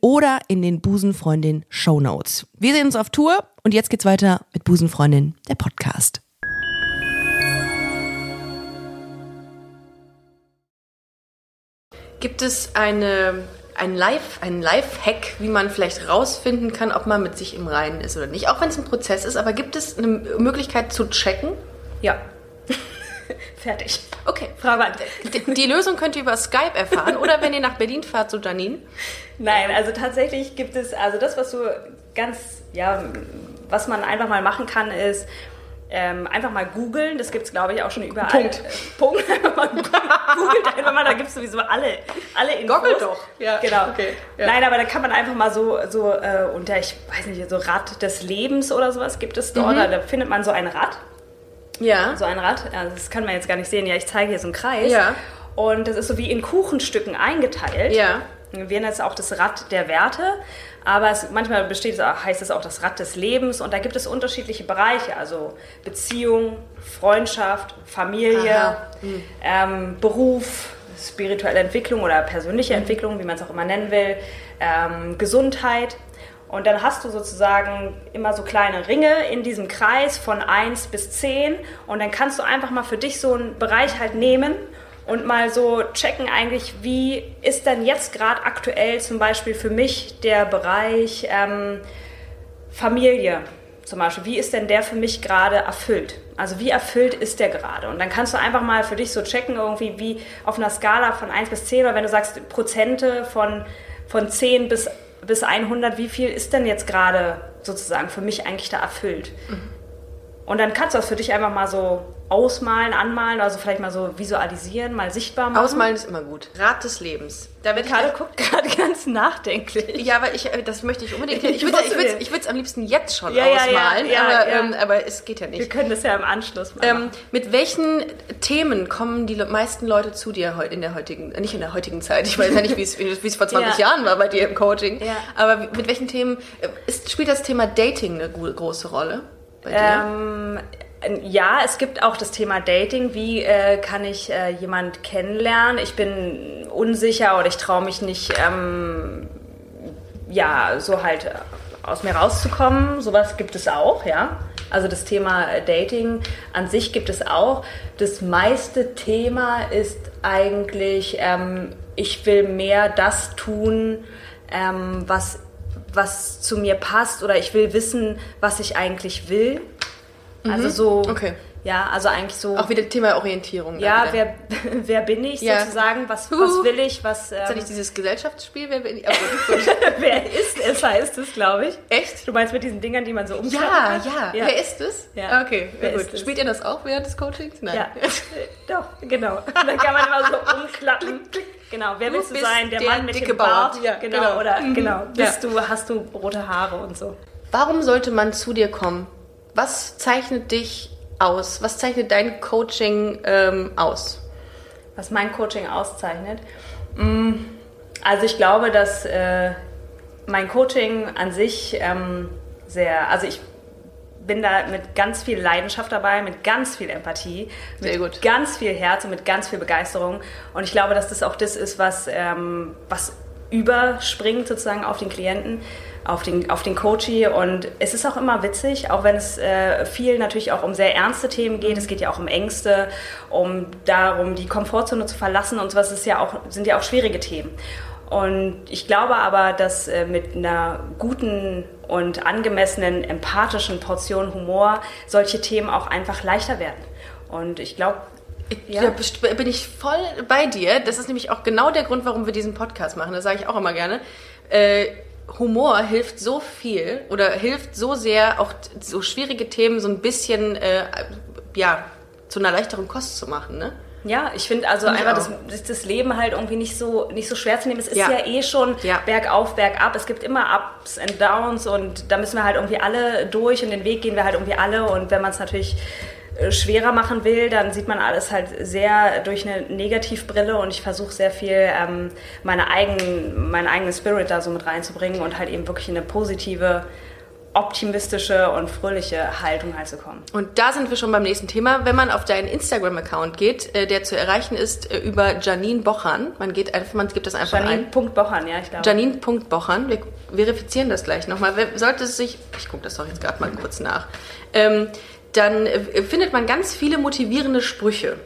oder in den Busenfreundin Show Notes. Wir sehen uns auf Tour und jetzt geht's weiter mit Busenfreundin, der Podcast. Gibt es eine, ein Live, einen Live-Hack, wie man vielleicht rausfinden kann, ob man mit sich im Reinen ist oder nicht? Auch wenn es ein Prozess ist, aber gibt es eine Möglichkeit zu checken? Ja. Fertig. Okay, Frau Wand. Die, die, Lösung könnt ihr über Skype erfahren oder wenn ihr nach Berlin fahrt zu Janine. Nein, also tatsächlich gibt es, also das, was du ganz, ja, was man einfach mal machen kann, ist ähm, einfach mal googeln. Das gibt es, glaube ich, auch schon überall. Punkt. Äh, Punkt. Googelt einfach mal, da gibt es sowieso alle, alle Infos. Googelt doch. Ja, Genau. okay, ja. Nein, aber da kann man einfach mal so, so äh, unter, ich weiß nicht, so Rad des Lebens oder sowas gibt es dort. Da, da findet man so ein Rad. Ja. So ein Rad. Ja, das kann man jetzt gar nicht sehen. Ja, ich zeige hier so einen Kreis. Ja. Und das ist so wie in Kuchenstücken eingeteilt. Ja. Wir nennen es auch das Rad der Werte, aber es, manchmal besteht heißt es auch das Rad des Lebens und da gibt es unterschiedliche Bereiche, also Beziehung, Freundschaft, Familie, Aha. ähm, Beruf, spirituelle Entwicklung oder persönliche Entwicklung, wie man es auch immer nennen will, ähm, Gesundheit. Und dann hast du sozusagen immer so kleine Ringe in diesem Kreis von 1 bis 10 und dann kannst du einfach mal für dich so einen Bereich halt nehmen und mal so checken eigentlich, wie ist denn jetzt gerade aktuell zum Beispiel für mich der Bereich ähm, Familie zum Beispiel, wie ist denn der für mich gerade erfüllt? Also wie erfüllt ist der gerade? Und dann kannst du einfach mal für dich so checken, irgendwie wie auf einer Skala von 1 bis 10 oder wenn du sagst Prozente von, von 10 bis, bis 100, wie viel ist denn jetzt gerade sozusagen für mich eigentlich da erfüllt? Und dann kannst du das für dich einfach mal so ausmalen, anmalen, also vielleicht mal so visualisieren, mal sichtbar machen. Ausmalen ist immer gut. Rat des Lebens. Da ich Carlo guckt gerade ganz nachdenklich. Ja, aber ich, äh, das möchte ich unbedingt. Ich Ich würde es ich würd's am liebsten jetzt schon Ja, ja, ja, ausmalen, ja, aber. Ähm, aber es geht ja Wir nicht. können das ja im Anschluss Ähm, machen. mit welchen Themen kommen die meisten Leute zu dir in der heutigen, äh, nicht in der heutigen Zeit, ich weiß ja nicht, wie es vor 20 Ja. Jahren war bei dir im Coaching, aber mit welchen Themen, äh, ist, spielt das Thema Dating eine große Rolle bei dir? Ähm, ja, es gibt auch das Thema Dating. Wie äh, kann ich äh, jemand kennenlernen? Ich bin unsicher oder ich traue mich nicht, ähm, ja, so halt äh, aus mir rauszukommen. Sowas gibt es auch, ja. Also das Thema äh, Dating an sich gibt es auch. Das meiste Thema ist eigentlich, ähm, ich will mehr das tun, ähm, was, was zu mir passt oder ich will wissen, was ich eigentlich will. Also so, Mhm. Okay. ja, also eigentlich so, Auch wieder Thema Orientierung. ja, wer, wer bin ich Ja. sozusagen, was, Huhu. was will ich, was, Ist das ähm, nicht dieses Gesellschaftsspiel? Wer bin ich? Gut. wer ist es, heißt es, glaube ich. Echt? Du meinst mit diesen Dingern, die man so umklappen Ja, ja, ja. Wer ist es? Ja. Okay, Wer gut. ist? Spielt ihr das auch während des Coachings? Nein. Ja, doch, genau. Dann kann man immer so umklappen. Genau, wer Du willst du sein? Der, der Mann mit dicke dem Bart? Bauer. Ja, genau, genau. oder Mhm. genau, bist du, hast du rote Haare und so. Warum sollte man zu dir kommen? Was zeichnet dich aus? Was zeichnet dein Coaching ähm, aus? was mein Coaching auszeichnet. Mm, Also ich glaube, dass äh, mein Coaching an sich ähm, sehr, also ich bin da mit ganz viel Leidenschaft dabei, mit ganz viel Empathie, mit ganz viel Herz und mit ganz viel Begeisterung. Und ich glaube, dass das auch das ist, was, ähm, was überspringt sozusagen auf den Klienten, auf den, auf den Coachee. Und es ist auch immer witzig, auch wenn es äh, viel natürlich auch um sehr ernste Themen geht. Es geht ja auch um Ängste, um darum, die Komfortzone zu verlassen und sowas. Ist ja auch, sind ja auch schwierige Themen. Und ich glaube aber, dass äh, mit einer guten und angemessenen, empathischen Portion Humor solche Themen auch einfach leichter werden. Und ich glaube, Ja. Da best- bin ich voll bei dir. Das ist nämlich auch genau der Grund, warum wir diesen Podcast machen. Das sage ich auch immer gerne. Äh, Humor hilft so viel oder hilft so sehr, auch so schwierige Themen so ein bisschen äh, ja, zu einer leichteren Kost zu machen. Ne? Ja, ich finde also Find ich einfach das, das, Leben halt irgendwie nicht so, nicht so schwer zu nehmen. Es ist ja, Ja. eh schon Ja. bergauf, bergab. Es gibt immer Ups and Downs und da müssen wir halt irgendwie alle durch und den Weg gehen wir halt irgendwie alle. Und wenn man es natürlich schwerer machen will, dann sieht man alles halt sehr durch eine Negativbrille und ich versuche sehr viel ähm, meine eigenen, meinen eigenen Spirit da so mit reinzubringen und halt eben wirklich in eine positive, optimistische und fröhliche Haltung halt zu kommen. Und da sind wir schon beim nächsten Thema. Wenn man auf deinen Instagram-Account geht, äh, der zu erreichen ist äh, über Janine Bochern, man geht einfach, man gibt das einfach ein. Janine.bochern, ja, ich glaube. Janine.bochern, wir verifizieren das gleich nochmal. Sollte es sich, ich gucke das doch jetzt gerade mal kurz nach, ähm, dann äh, findet man ganz viele motivierende Sprüche.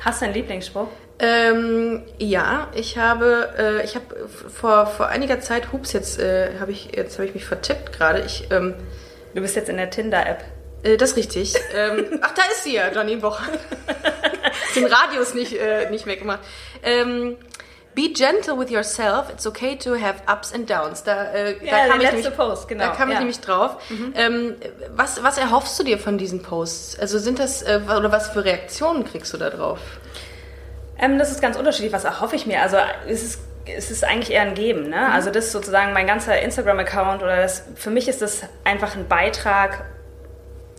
Hast du einen Lieblingsspruch? Ähm, ja, ich habe, äh, ich habe vor, vor einiger Zeit, hups, jetzt äh, habe ich, jetzt habe ich mich vertippt gerade. Ich, ähm, Du bist jetzt in der Tinder-App. äh, das ist richtig. ähm, ach, da ist sie ja, Janine Bochern. Den Radius nicht, äh, nicht weggemacht. Ähm, Be gentle with yourself. It's okay to have ups and downs. Da, äh, Ja, da kam, ich nämlich, Post, genau, da kam ich ja. Mhm. nämlich drauf. Ähm, was, was erhoffst du dir von diesen Posts? Also sind das, äh, oder was für Reaktionen kriegst du da drauf? Ähm, das ist ganz unterschiedlich. Was erhoffe ich mir? Also es ist, es ist eigentlich eher ein Geben. Ne? Also das ist sozusagen mein ganzer Instagram-Account oder das, für mich ist das einfach ein Beitrag,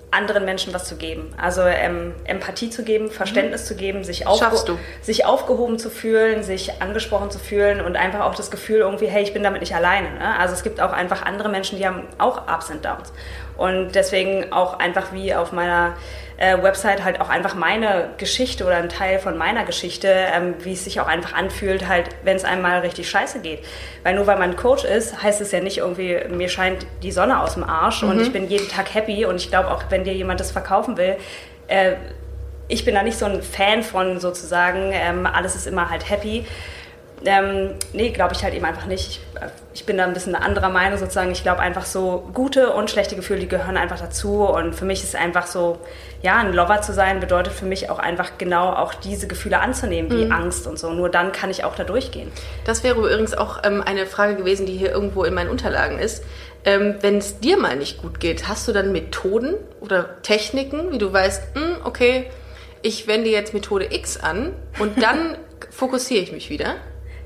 anderen Menschen was zu geben. Also ähm, Empathie zu geben, Verständnis zu geben, sich, du. sich aufgehoben zu fühlen, sich angesprochen zu fühlen und einfach auch das Gefühl irgendwie, hey, ich bin damit nicht alleine. Ne? Also es gibt auch einfach andere Menschen, die haben auch Ups und Downs. Und deswegen auch einfach wie auf meiner äh, Website halt auch einfach meine Geschichte oder ein Teil von meiner Geschichte, ähm, wie es sich auch einfach anfühlt, halt, wenn es einem mal richtig scheiße geht. Weil nur weil man Coach ist, heißt es ja nicht irgendwie, mir scheint die Sonne aus dem Arsch und ich bin jeden Tag happy und ich glaube auch, wenn dir jemand das verkaufen will, äh, ich bin da nicht so ein Fan von sozusagen, ähm, alles ist immer halt happy. Ähm, nee, glaube ich halt eben einfach nicht. Ich, äh, ich bin da ein bisschen anderer Meinung sozusagen. Ich glaube einfach so, gute und schlechte Gefühle, die gehören einfach dazu. Und für mich ist einfach so, ja, ein Lover zu sein, bedeutet für mich auch einfach genau auch diese Gefühle anzunehmen, wie Angst und so. Nur dann kann ich auch da durchgehen. Das wäre übrigens auch ähm, eine Frage gewesen, die hier irgendwo in meinen Unterlagen ist. Ähm, Wenn es dir mal nicht gut geht, hast du dann Methoden oder Techniken, wie du weißt, hm, okay, ich wende jetzt Methode X an und dann fokussiere ich mich wieder?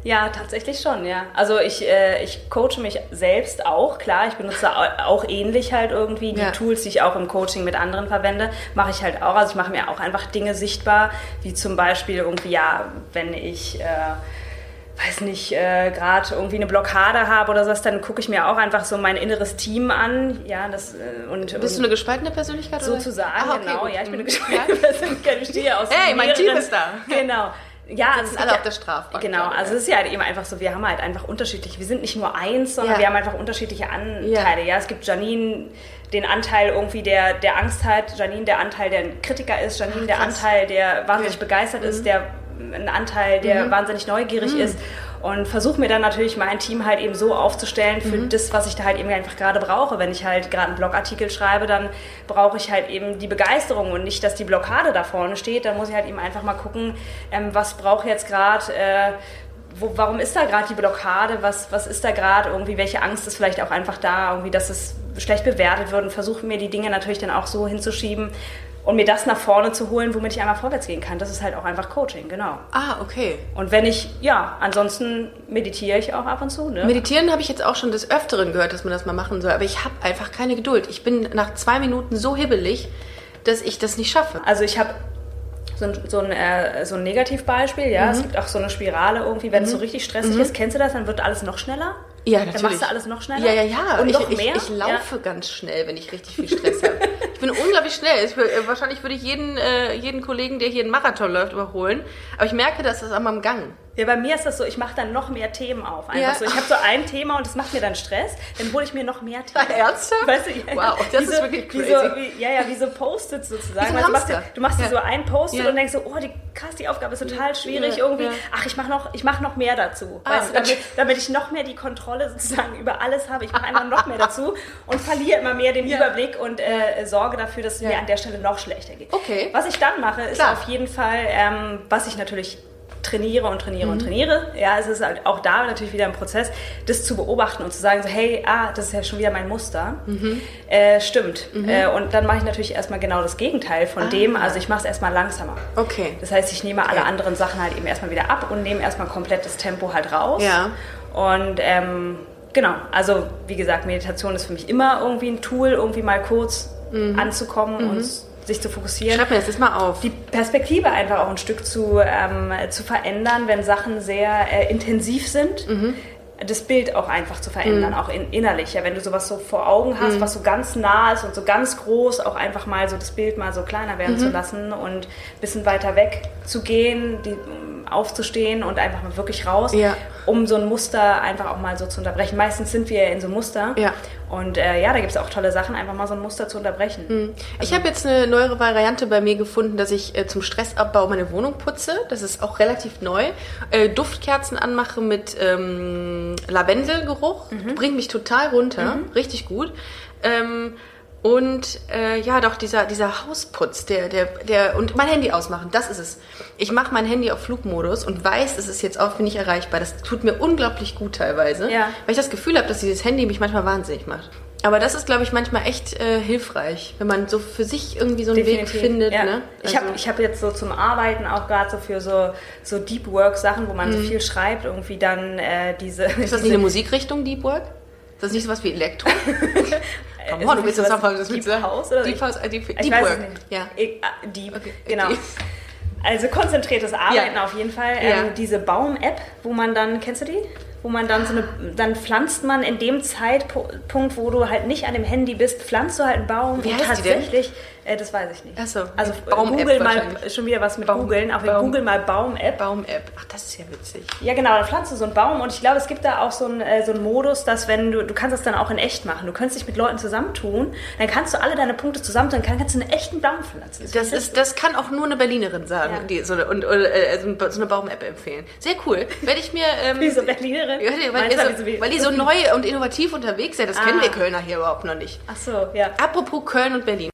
Ja, tatsächlich schon, ja. Also ich, äh, ich coache mich selbst auch, klar, ich benutze au- auch ähnlich halt irgendwie die Ja. Tools, die ich auch im Coaching mit anderen verwende, mache ich halt auch. Also ich mache mir auch einfach Dinge sichtbar, wie zum Beispiel irgendwie, ja, wenn ich... Äh, weiß nicht, äh, gerade irgendwie eine Blockade habe oder sowas, dann gucke ich mir auch einfach so mein inneres Team an. Ja, das äh, und, Bist du eine gespaltene Persönlichkeit? sozusagen, Ah, okay, genau. gut. Ja, ich bin eine Mhm. gespaltene Persönlichkeit. Ich stehe aus Hey, mein mehreren- Team ist da. Genau. Ja, Sitzen es alle gibt auf der Strafbank Genau, gerade, also ja. es ist ja halt eben einfach so, wir haben halt einfach unterschiedlich, wir sind nicht nur eins, sondern Ja. wir haben einfach unterschiedliche Anteile. Ja. es gibt Janine den Anteil irgendwie, der, der Angst hat, Janine der Anteil, der ein Kritiker ist, Janine der krass. Anteil, der wahnsinnig begeistert ist, der ein Anteil, der wahnsinnig neugierig ist und versuche mir dann natürlich mein Team halt eben so aufzustellen für das, was ich da halt eben einfach gerade brauche. Wenn ich halt gerade einen Blogartikel schreibe, dann brauche ich halt eben die Begeisterung und nicht, dass die Blockade da vorne steht. Dann muss ich halt eben einfach mal gucken, ähm, was brauche jetzt gerade, äh, wo, warum ist da gerade die Blockade, was, was ist da gerade irgendwie, welche Angst ist vielleicht auch einfach da, irgendwie, dass es schlecht bewertet wird und versuche mir die Dinge natürlich dann auch so hinzuschieben und mir das nach vorne zu holen, womit ich einmal vorwärts gehen kann. Das ist halt auch einfach Coaching, genau. Ah, okay. Und wenn ich, ja, ansonsten meditiere ich auch ab und zu, ne? Meditieren habe ich jetzt auch schon des Öfteren gehört, dass man das mal machen soll, aber ich habe einfach keine Geduld. Ich bin nach zwei Minuten so hibbelig, dass ich das nicht schaffe. Also ich habe so ein, so, ein, äh, so ein Negativbeispiel, ja. Mhm. Es gibt auch so eine Spirale irgendwie, wenn es so richtig stressig ist, kennst du das, dann wird alles noch schneller. Ja, Dann machst du alles noch schneller. Ja, ja, ja. Und ich, noch ich, mehr. Ich, laufe ganz schnell, wenn ich richtig viel Stress habe. Ich bin unglaublich schnell. Ich, äh, wahrscheinlich würde ich jeden, äh, jeden Kollegen, der hier einen Marathon läuft, überholen. Aber ich merke, dass das am Gang. Ja, bei mir ist das so, ich mache dann noch mehr Themen auf. Einfach Ja. so. Ich habe so ein Thema und das macht mir dann Stress, dann hole ich mir noch mehr Themen. Ernsthaft? Weißt du, Wow, das wie ist so, wirklich Wie crazy. so, wie, ja, ja, wie so Post-its sozusagen. Wie so du, machst dir, Hamster. du machst dir Ja. so ein Post-it Ja. und denkst so, oh, die, krass, die Aufgabe ist total schwierig irgendwie. Ach, ich mache noch, ich mach noch mehr dazu. Ah, weißt du, damit, damit ich noch mehr die Kontrolle sozusagen über alles habe. Ich mache einfach noch mehr dazu und verliere immer mehr den. Überblick und äh, sorge dafür, dass es mir an der Stelle noch schlechter geht. Okay. Was ich dann mache, ist Klar. auf jeden Fall, ähm, was ich natürlich trainiere und trainiere Mhm. und trainiere. Ja, es ist halt auch da natürlich wieder ein Prozess, das zu beobachten und zu sagen, so, hey, ah, das ist ja schon wieder mein Muster. Mhm. Äh, stimmt. Äh, und dann mache ich natürlich erstmal genau das Gegenteil von Ah. dem. Also ich mache es erstmal langsamer. Okay. Das heißt, ich nehme alle Okay. anderen Sachen halt eben erstmal wieder ab und nehme erstmal komplett das Tempo halt raus. Ja. Und ähm, genau, also wie gesagt, Meditation ist für mich immer irgendwie ein Tool, irgendwie mal kurz anzukommen und sich zu fokussieren Schreib mir das jetzt mal auf. die Perspektive einfach auch ein Stück zu, ähm, zu verändern, wenn Sachen sehr äh, intensiv sind. Das Bild auch einfach zu verändern, auch in, innerlich. Ja, wenn du sowas so vor Augen hast, was so ganz nah ist und so ganz groß, auch einfach mal so das Bild mal so kleiner werden zu lassen und ein bisschen weiter weg zu gehen, die, um aufzustehen und einfach mal wirklich raus, Ja. um so ein Muster einfach auch mal so zu unterbrechen. Meistens sind wir in so einem Muster. Ja. Und äh, ja, da gibt es auch tolle Sachen, einfach mal so ein Muster zu unterbrechen. Ich habe jetzt eine neuere Variante bei mir gefunden, dass ich äh, zum Stressabbau meine Wohnung putze. Das ist auch relativ neu. Äh, Duftkerzen anmache mit ähm, Lavendelgeruch. Bringt mich total runter. Richtig gut. Ähm, Und äh, ja, doch, dieser, dieser Hausputz, der, der, der, und mein Handy ausmachen, das ist es. Ich mache mein Handy auf Flugmodus und weiß, es ist jetzt auch nicht erreichbar. Das tut mir unglaublich gut teilweise, Ja. weil ich das Gefühl habe, dass dieses Handy mich manchmal wahnsinnig macht. Aber das ist, glaube ich, manchmal echt äh, hilfreich, wenn man so für sich irgendwie so einen Weg findet. Ja. Ne? Ich habe Also- ich hab jetzt so zum Arbeiten auch gerade so für so, so Deep Work Sachen, wo man so viel schreibt, irgendwie dann äh, diese. Mhm. Ist das nicht eine Musikrichtung, Deep Work? Ist das nicht sowas wie Elektro? Komm, Ist on, du willst das anfangen, das Deep sagen. House oder Deep House, äh, Deep, Deep Work. Ja. Ich, ah, Deep, Okay, genau. Deep. Also konzentriertes Arbeiten Ja. auf jeden Fall. Ja. Ähm, diese Baum-App, wo man dann, kennst du die? Wo man dann so eine, dann pflanzt man in dem Zeitpunkt, wo du halt nicht an dem Handy bist, pflanzt du halt einen Baum. Wie heißt die denn? Äh, das weiß ich nicht. Ach so, also Baum-App Google mal schon wieder was mit Baum- googeln, auch Baum- Google mal Baum-App. Baum-App. Ach, das ist ja witzig. Ja, genau, dann pflanzt du so einen Baum und ich glaube, es gibt da auch so einen, äh, so einen Modus, dass wenn du, du kannst das dann auch in echt machen. Du kannst dich mit Leuten zusammentun, dann kannst du alle deine Punkte zusammentun, dann kannst du einen echten Baum pflanzen. Das, ist, das kann auch nur eine Berlinerin sagen, Ja. die so eine, und, oder, äh, so eine- so Baum-App empfehlen. Sehr cool. Werde ich mir. Ähm, Diese Berlinerin? Ja, weil, wie sie- so, weil die so neu und innovativ unterwegs sind. Das kennen Ah. wir Kölner hier überhaupt noch nicht. Ach so, ja. Apropos Köln und Berlin.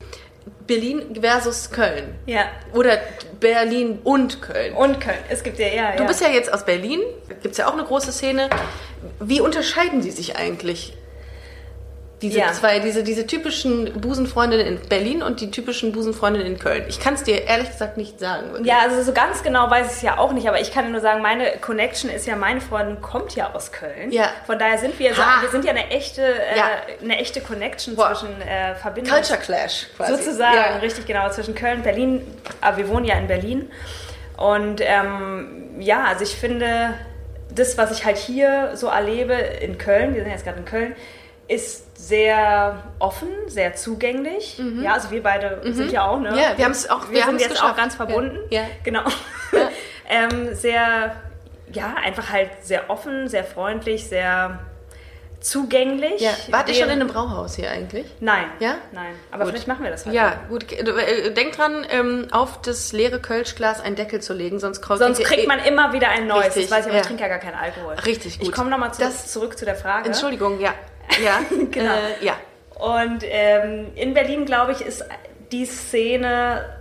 Berlin versus Köln. Ja. Oder Berlin und Köln. Und Köln. Es gibt ja, ja, Du ja. bist ja jetzt aus Berlin, gibt es ja auch eine große Szene. Wie unterscheiden sie sich eigentlich? Diese Ja. zwei, diese, diese typischen Busenfreundinnen in Berlin und die typischen Busenfreundinnen in Köln. Ich kann es dir ehrlich gesagt nicht sagen. wirklich. Ja, also so ganz genau weiß ich es ja auch nicht, aber ich kann nur sagen, meine Connection ist ja, meine Freundin kommt ja aus Köln. Ja. Von daher sind wir, Ha. wir sind ja eine echte, äh, Ja. eine echte Connection Boah. zwischen äh, Verbindung. Culture Clash quasi. Sozusagen, Ja. richtig genau, zwischen Köln und Berlin. Aber wir wohnen ja in Berlin. Und ähm, ja, also ich finde, das, was ich halt hier so erlebe in Köln, wir sind jetzt gerade in Köln, ist sehr offen, sehr zugänglich. Ja, also wir beide sind ja auch, ne? Mhm. Ja, wir haben's auch- wir wir sind jetzt geschafft. auch ganz verbunden. Ja. Ja. Genau. ähm, sehr, ja, einfach halt sehr offen, sehr freundlich, sehr zugänglich. Ja. Wart ihr schon in einem Brauhaus hier eigentlich? Nein. Ja? Nein. Aber Gut. vielleicht machen wir das heute. Ja, gut. Äh, Denkt dran, ähm, auf das leere Kölschglas einen Deckel zu legen, sonst kriegt Sonst kriegt man immer wieder ein neues. Richtig, das weiß ich, aber ja. ich trinke ja gar keinen Alkohol. Richtig gut. Ich komme nochmal zu, zurück zu der Frage. Entschuldigung, ja. Ja, Genau. Äh, ja. Und ähm, in Berlin, glaube ich, ist die Szene.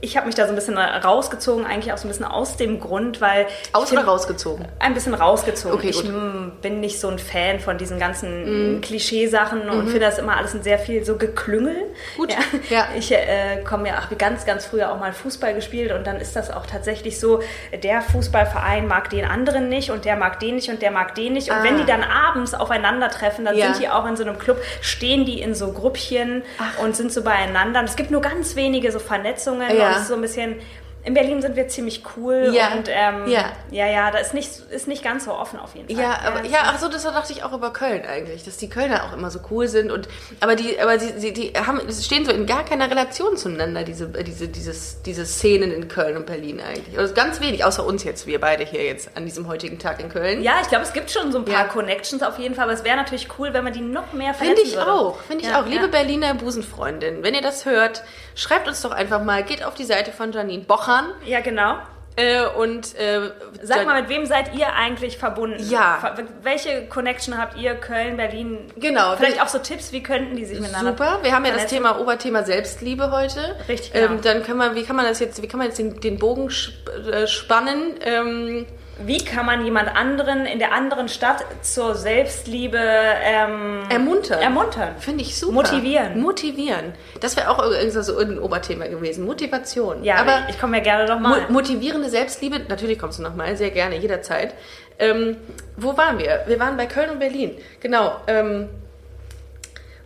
Ich habe mich da so ein bisschen rausgezogen, eigentlich auch so ein bisschen aus dem Grund, weil. Aus oder rausgezogen? Ein bisschen rausgezogen. Okay, ich gut. mm, bin nicht so ein Fan von diesen ganzen Klischeesachen und finde das immer alles ein sehr viel so Geklüngel. Gut, Ja. ja. Ich äh, komme ja ach, ganz, ganz früher auch mal Fußball gespielt und dann ist das auch tatsächlich so, der Fußballverein mag den anderen nicht und der mag den nicht und der mag den nicht. Und Ah. wenn die dann abends aufeinandertreffen, dann Ja. sind die auch in so einem Club, stehen die in so Grüppchen und sind so beieinander. Und es gibt nur ganz wenige so Vernetzungen Ja. Es ist so ein bisschen. In Berlin sind wir ziemlich cool Ja. und ähm, Ja. ja, ja, da ist nicht, ist nicht ganz so offen auf jeden Fall. Ja, aber ja, ach so, das dachte ich auch über Köln eigentlich, dass die Kölner auch immer so cool sind und aber die, aber sie, sie die haben, stehen so in gar keiner Relation zueinander diese, diese, dieses, diese Szenen in Köln und Berlin eigentlich. Oder ganz wenig, außer uns jetzt, wir beide hier jetzt an diesem heutigen Tag in Köln. Ja, ich glaube, es gibt schon so ein paar Ja. Connections auf jeden Fall, aber es wäre natürlich cool, wenn man die noch mehr Finde vernetzen ich würde. auch, finde ich auch. Liebe. Berliner Busenfreundin, wenn ihr das hört, schreibt uns doch einfach mal, geht auf die Seite von Janine Bochern Ja, genau. äh, und äh, Sag mal, mit wem seid ihr eigentlich verbunden? Ja. Ver- Welche Connection habt ihr, Köln, Berlin? Genau. Vielleicht auch so Tipps, wie könnten die sich miteinander Super, wir haben ja das? Thema Oberthema Selbstliebe heute. Richtig, genau. Ähm, dann können wir, wie kann man das jetzt, wie kann man jetzt den, den Bogen sp äh, spannen? Ähm, Wie kann man jemand anderen in der anderen Stadt zur Selbstliebe ähm, ermuntern. ermuntern? Finde ich super. Motivieren. Motivieren. Das wäre auch so ein Oberthema gewesen. Motivation. Ja, aber ich komme ja gerne noch mal. mo motivierende Selbstliebe, natürlich kommst du nochmal, sehr gerne, jederzeit. Ähm, wo waren wir? Wir waren bei Köln und Berlin. Genau. Ähm,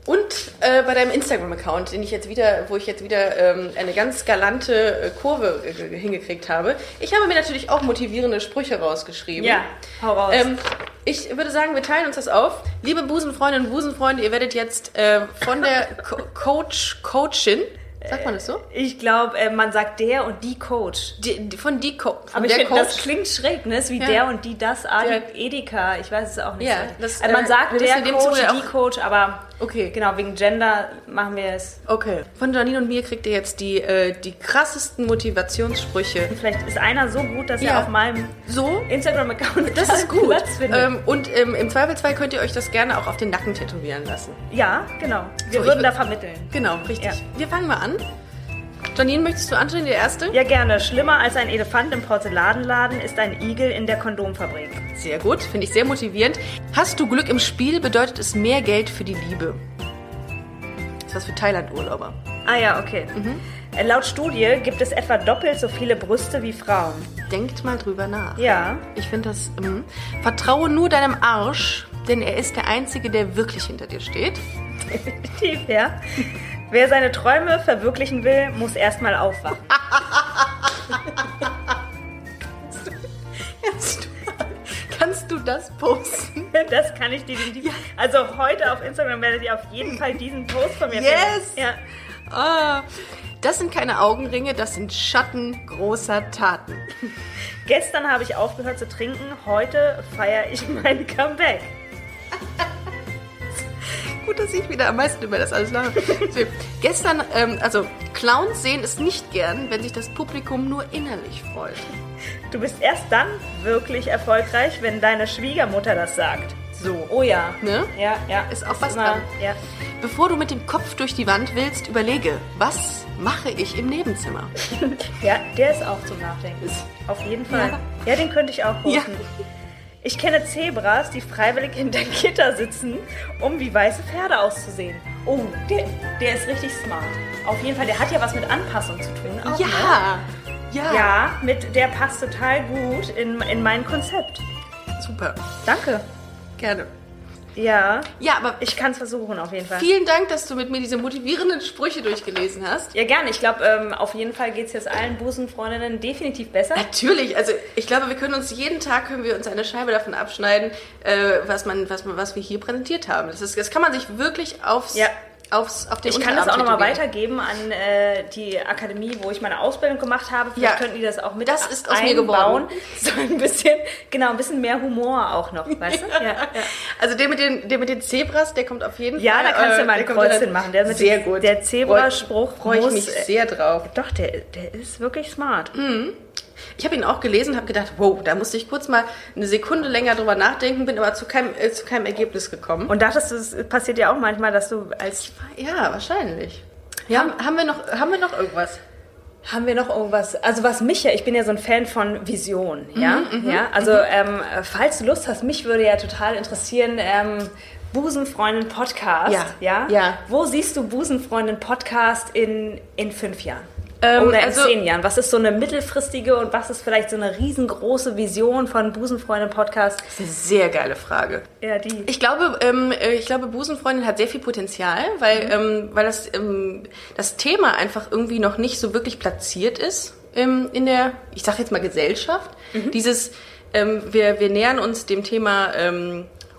und äh, bei deinem Instagram-Account, den ich jetzt wieder, wo ich jetzt wieder ähm, eine ganz galante äh, Kurve äh, hingekriegt habe. Ich habe mir natürlich auch motivierende Sprüche rausgeschrieben. Ja, hau raus. Ähm, ich würde sagen, wir teilen uns das auf. Liebe Busenfreundinnen und Busenfreunde, ihr werdet jetzt äh, von der Co Coach, Coachin, sagt man das so? ich glaube, äh, man sagt der und die Coach. Die, die, von die Co von Aber ich der finde, das Coach. klingt schräg, ne? Ist wie Ja. der und die das, Adi, Edeka, ich weiß es auch nicht. Ja, so. das, also man äh, sagt der Coach, die Coach, aber Okay. Genau, wegen Gender machen wir es. Okay. Von Janine und mir kriegt ihr jetzt die, äh, die krassesten Motivationssprüche. Vielleicht ist einer so gut, dass Ja. er auf meinem So, Instagram-Account das ist gut. Platz findet. Ähm, und ähm, im Zweifelsfall könnt ihr euch das gerne auch auf den Nacken tätowieren lassen. ja, genau. Wir So, würden wür- da vermitteln. Genau, richtig. Ja. Wir fangen mal an. Janine, möchtest du anstehen, der Erste? Ja, gerne. Schlimmer als ein Elefant im Porzellanladen ist ein Igel in der Kondomfabrik. Sehr gut, finde ich sehr motivierend. Hast du Glück im Spiel, bedeutet es mehr Geld für die Liebe. Das ist was für Thailand-Urlauber. Ah ja, okay. Äh, Laut Studie gibt es etwa doppelt so viele Brüste wie Frauen. Denkt mal drüber nach. Ja. Ich finde das. Ähm, vertraue nur deinem Arsch, denn er ist der Einzige, der wirklich hinter dir steht. Definitiv, ja. Wer seine Träume verwirklichen will, muss erstmal aufwachen. Kannst du, kannst du das posten? Das kann ich definitiv. Also heute auf Instagram werdet ihr auf jeden Fall diesen Post von mir Yes! finden. Ja. Ah, das sind keine Augenringe, das sind Schatten großer Taten. Gestern habe ich aufgehört zu trinken, heute feiere ich mein Comeback. Gut, dass ich wieder am meisten über das alles lache. So, gestern, ähm, also Clowns sehen es nicht gern, wenn sich das Publikum nur innerlich freut. Du bist erst dann wirklich erfolgreich, wenn deine Schwiegermutter das sagt. So, oh ja. Ne? Ja, ja. Ist auch was immer, dran. ja. Bevor du mit dem Kopf durch die Wand willst, überlege, was mache ich im Nebenzimmer? ja, der ist auch zum Nachdenken. Auf jeden Fall. Ja. Ja, den könnte ich auch posten. Ich kenne Zebras, die freiwillig hinter Gitter sitzen, um wie weiße Pferde auszusehen. Oh, der, der ist richtig smart. Auf jeden Fall, der hat ja was mit Anpassung zu tun. Auch, Ne? Ja, ja, Ja, mit, der passt total gut in, in mein Konzept. super, Danke. gerne. Ja, Ja, aber ich kann es versuchen auf jeden Fall. vielen Dank, dass du mit mir diese motivierenden Sprüche durchgelesen hast. Ja, gerne. Ich glaube, ähm, auf jeden Fall geht es jetzt allen Busenfreundinnen definitiv besser. Natürlich, also ich glaube, wir können uns jeden Tag können wir uns eine Scheibe davon abschneiden, äh, was man, was man, was wir hier präsentiert haben. Das, ist, das kann man sich wirklich aufs, Ja. Aufs, auf den Ich kann das auch nochmal weitergeben an äh, die Akademie, wo ich meine Ausbildung gemacht habe. Vielleicht Ja. könnten die das auch mit Das ist aus mir einbauen. geworden. So ein bisschen, genau, ein bisschen mehr Humor auch noch, weißt du? Ja, ja. Also der mit den, der mit den Zebras, der kommt auf jeden Ja, Fall. da kannst du äh, mal ein Kreuzchen machen. Der mit sehr dem- gut. der Zebraspruch Freue ich muss- mich sehr drauf. Doch, der, der ist wirklich smart. Ich habe ihn auch gelesen, habe gedacht, wow, da musste ich kurz mal eine Sekunde länger drüber nachdenken, bin aber zu keinem, äh, zu keinem Ergebnis gekommen. Und dachtest du, es passiert ja auch manchmal, dass du als ja, wahrscheinlich. Ja, haben, haben, wir noch, haben wir noch irgendwas? Haben wir noch irgendwas? Also was mich ja, ich bin ja so ein Fan von Vision, ja, Mhm, ja. Also ähm, falls du Lust hast, mich würde ja total interessieren. Ähm, Busenfreundin Podcast, Ja, ja, ja. Wo siehst du Busenfreundin Podcast in in fünf Jahren? Ähm, Oder in also- zehn Jahren? Was ist so eine mittelfristige und was ist vielleicht so eine riesengroße Vision von Busenfreundin Podcast? Das ist eine sehr geile Frage. Ja, die. Ich glaube, ähm, äh, ich glaube, Busenfreundin hat sehr viel Potenzial, weil, ähm, weil das, ähm, das Thema einfach irgendwie noch nicht so wirklich platziert ist ähm, in der, ich sage jetzt mal Gesellschaft. Dieses, ähm, wir, wir nähern uns dem Thema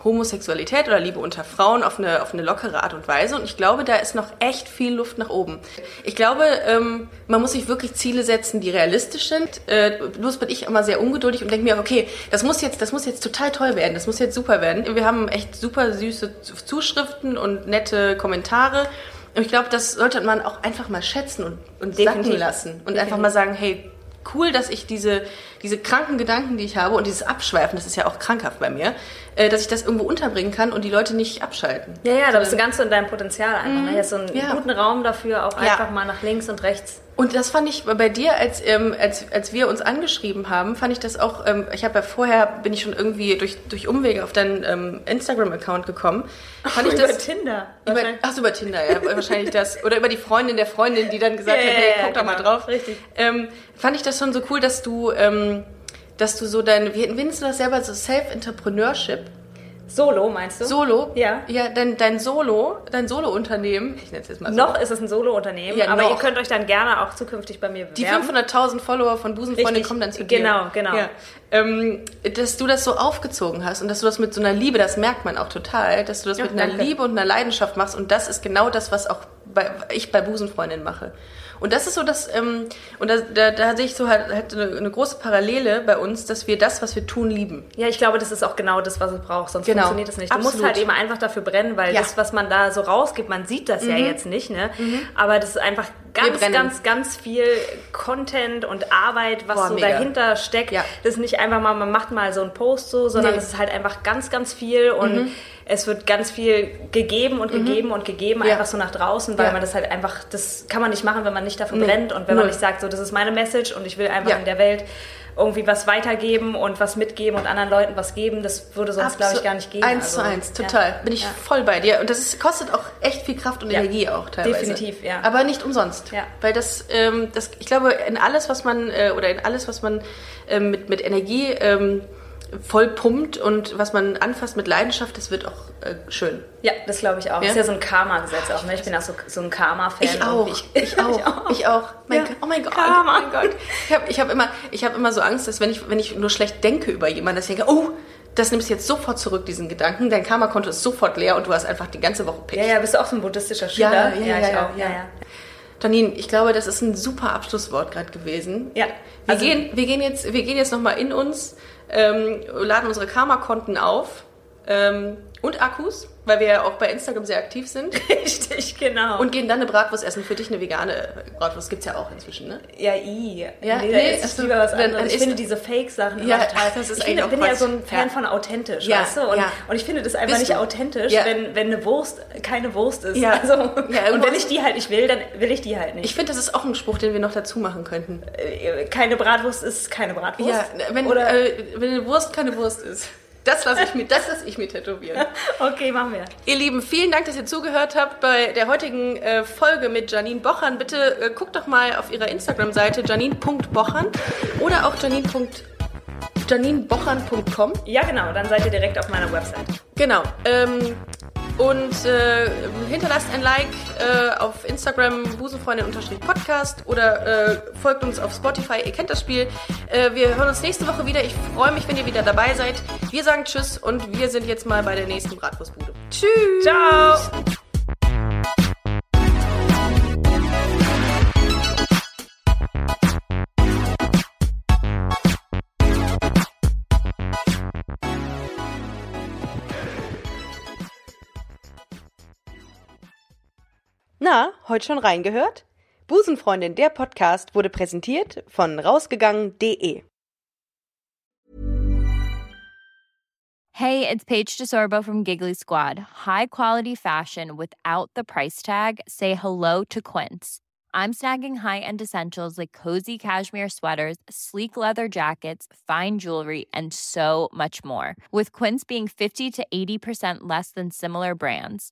Homosexualität oder Liebe unter Frauen auf eine, auf eine lockere Art und Weise. Und ich glaube, da ist noch echt viel Luft nach oben. Ich glaube, ähm, man muss sich wirklich Ziele setzen, die realistisch sind. Äh, bloß bin ich immer sehr ungeduldig und denke mir, okay, das muss jetzt, das muss jetzt total toll werden, das muss jetzt super werden. Wir haben echt super süße Zuschriften und nette Kommentare. Und ich glaube, das sollte man auch einfach mal schätzen und, und sacken Definitiv. lassen. Und einfach mal sagen, hey, cool, dass ich diese, diese kranken Gedanken, die ich habe und dieses Abschweifen, das ist ja auch krankhaft bei mir, äh, dass ich das irgendwo unterbringen kann und die Leute nicht abschalten. Ja, ja, da bist du ganz so in deinem Potenzial einfach. Ne? Hier ist so einen Mhm. Ja. guten Raum dafür, auch Ja. einfach mal nach links und rechts. Und das fand ich bei dir, als, ähm, als, als wir uns angeschrieben haben, fand ich das auch, ähm, ich habe ja vorher, bin ich schon irgendwie durch, durch Umwege auf deinen ähm, Instagram-Account gekommen. Fand ich über das, Tinder. Über, wahrscheinlich. ach so, über Tinder, ja, wahrscheinlich das. Oder über die Freundin der Freundin, die dann gesagt Ja, hat, ja, hey, ja, guck da mal genau, drauf. richtig. Ähm, fand ich das schon so cool, dass du, ähm, dass du so dein, wie nennst du das selber, so Self-Entrepreneurship? Solo, meinst du? Solo? Ja. Ja, dein, dein Solo, dein Solo-Unternehmen, ich nenne es jetzt mal so. Noch ist es ein Solo-Unternehmen, Ja, aber noch. ihr könnt euch dann gerne auch zukünftig bei mir Die bewerben. 500.000 Follower von Busenfreundin Richtig. kommen dann zu dir. Genau, genau. Ja. Ähm, dass du das so aufgezogen hast und dass du das mit so einer Liebe, das merkt man auch total, dass du das Ja, mit einer danke. Liebe und einer Leidenschaft machst und das ist genau das, was auch bei, ich bei Busenfreundin mache. Und das ist so das, ähm, und da, da, da sehe ich so halt, halt eine, eine große Parallele bei uns, dass wir das, was wir tun, lieben. Ja, ich glaube, das ist auch genau das, was es braucht, sonst Genau. funktioniert es nicht. Du Absolut. musst halt eben einfach dafür brennen, weil Ja. das, was man da so rausgibt, man sieht das ja jetzt nicht, ne? Aber das ist einfach ganz, ganz, ganz viel Content und Arbeit, was Boah, so mega. dahinter steckt. Ja. Das ist nicht einfach mal, man macht mal so einen Post so, sondern Nee. es ist halt einfach ganz, ganz viel und es wird ganz viel gegeben und gegeben und gegeben, Ja. einfach so nach draußen, weil Ja. man das halt einfach, das kann man nicht machen, wenn man nicht dafür Nee. brennt und wenn Null. man nicht sagt, so, das ist meine Message und ich will einfach in der Welt irgendwie was weitergeben und was mitgeben und anderen Leuten was geben, das würde sonst, glaube ich, gar nicht gehen. Eins Also, zu eins, ja. total. Bin ich Ja. voll bei dir. Und das ist, kostet auch echt viel Kraft und Ja. Energie auch teilweise. Definitiv, ja. Aber nicht umsonst. Ja. Weil das, ähm, das, ich glaube, in alles, was man, äh, oder in alles, was man ähm, mit, mit Energie ähm, voll pumpt und was man anfasst mit Leidenschaft, das wird auch äh, schön. Ja, das glaube ich auch. Ja? Das ist ja so ein Karma-Gesetz auch. Ne? Ich bin auch so, so ein Karma-Fan. Ich auch. irgendwie. Ich, auch. Ich auch. Mein Ja. Oh mein Gott. Karma. Oh mein Gott. Ich habe ich hab immer, ich hab immer so Angst, dass wenn ich, wenn ich nur schlecht denke über jemanden, dass ich denke, oh, das nimmst du jetzt sofort zurück, diesen Gedanken. Dein Karma-Konto ist sofort leer und du hast einfach die ganze Woche Pech. Ja, ja, bist du auch so ein buddhistischer Schüler? Ja, ja, ja, ich ja, auch. ja. Ja, ja. Janine, ich glaube, das ist ein super Abschlusswort gerade gewesen. Ja, Wir, also- gehen, wir gehen jetzt, wir gehen jetzt nochmal in uns, ähm, laden unsere Karma-Konten auf ähm, und Akkus, weil wir ja auch bei Instagram sehr aktiv sind. Richtig, genau. Und gehen dann eine Bratwurst essen. Für dich eine vegane Bratwurst gibt's ja auch inzischen, ne? ja, i. Ja, nee, nee, also, lieber was anderes. dann Ich finde diese Fake-Sachen Ja, total. das ist ich finde, bin ja so ein Fan Ja. von authentisch, Ja, weißt du? Und, ja. und ich finde das einfach Bist nicht du? authentisch, wenn, wenn eine Wurst keine Wurst ist. Ja. Also, und wenn ich die halt nicht will, dann will ich die halt nicht. Ich finde, das ist auch ein Spruch, den wir noch dazu machen könnten. Äh, keine Bratwurst ist keine Bratwurst. Ja, wenn, Oder, äh, wenn eine Wurst keine Wurst ist. Das lasse ich mir, das lasse ich mir tätowieren. okay, machen wir. Ihr Lieben, vielen Dank, dass ihr zugehört habt bei der heutigen äh, Folge mit Janine Bochern. Bitte äh, guckt doch mal auf ihrer Instagram-Seite janine.bochern oder auch janine. janinebochern.com. Ja, genau, dann seid ihr direkt auf meiner Website. Genau. Ähm, und äh, hinterlasst ein Like äh, auf Instagram busenfreundin-podcast oder äh, folgt uns auf Spotify. Ihr kennt das Spiel. Äh, wir hören uns nächste Woche wieder. Ich freue mich, wenn ihr wieder dabei seid. Wir sagen Tschüss und wir sind jetzt mal bei der nächsten Bratwurstbude. Tschüss. Ciao! Na, heute schon reingehört? Busenfreundin, der Podcast wurde präsentiert von rausgegangen.de. Hey, it's Paige DeSorbo from Giggly Squad. High quality fashion without the price tag. Say hello to Quince. I'm snagging high-end essentials like cozy cashmere sweaters, sleek leather jackets, fine jewelry, and so much more. With Quince being 50 to 80% less than similar brands.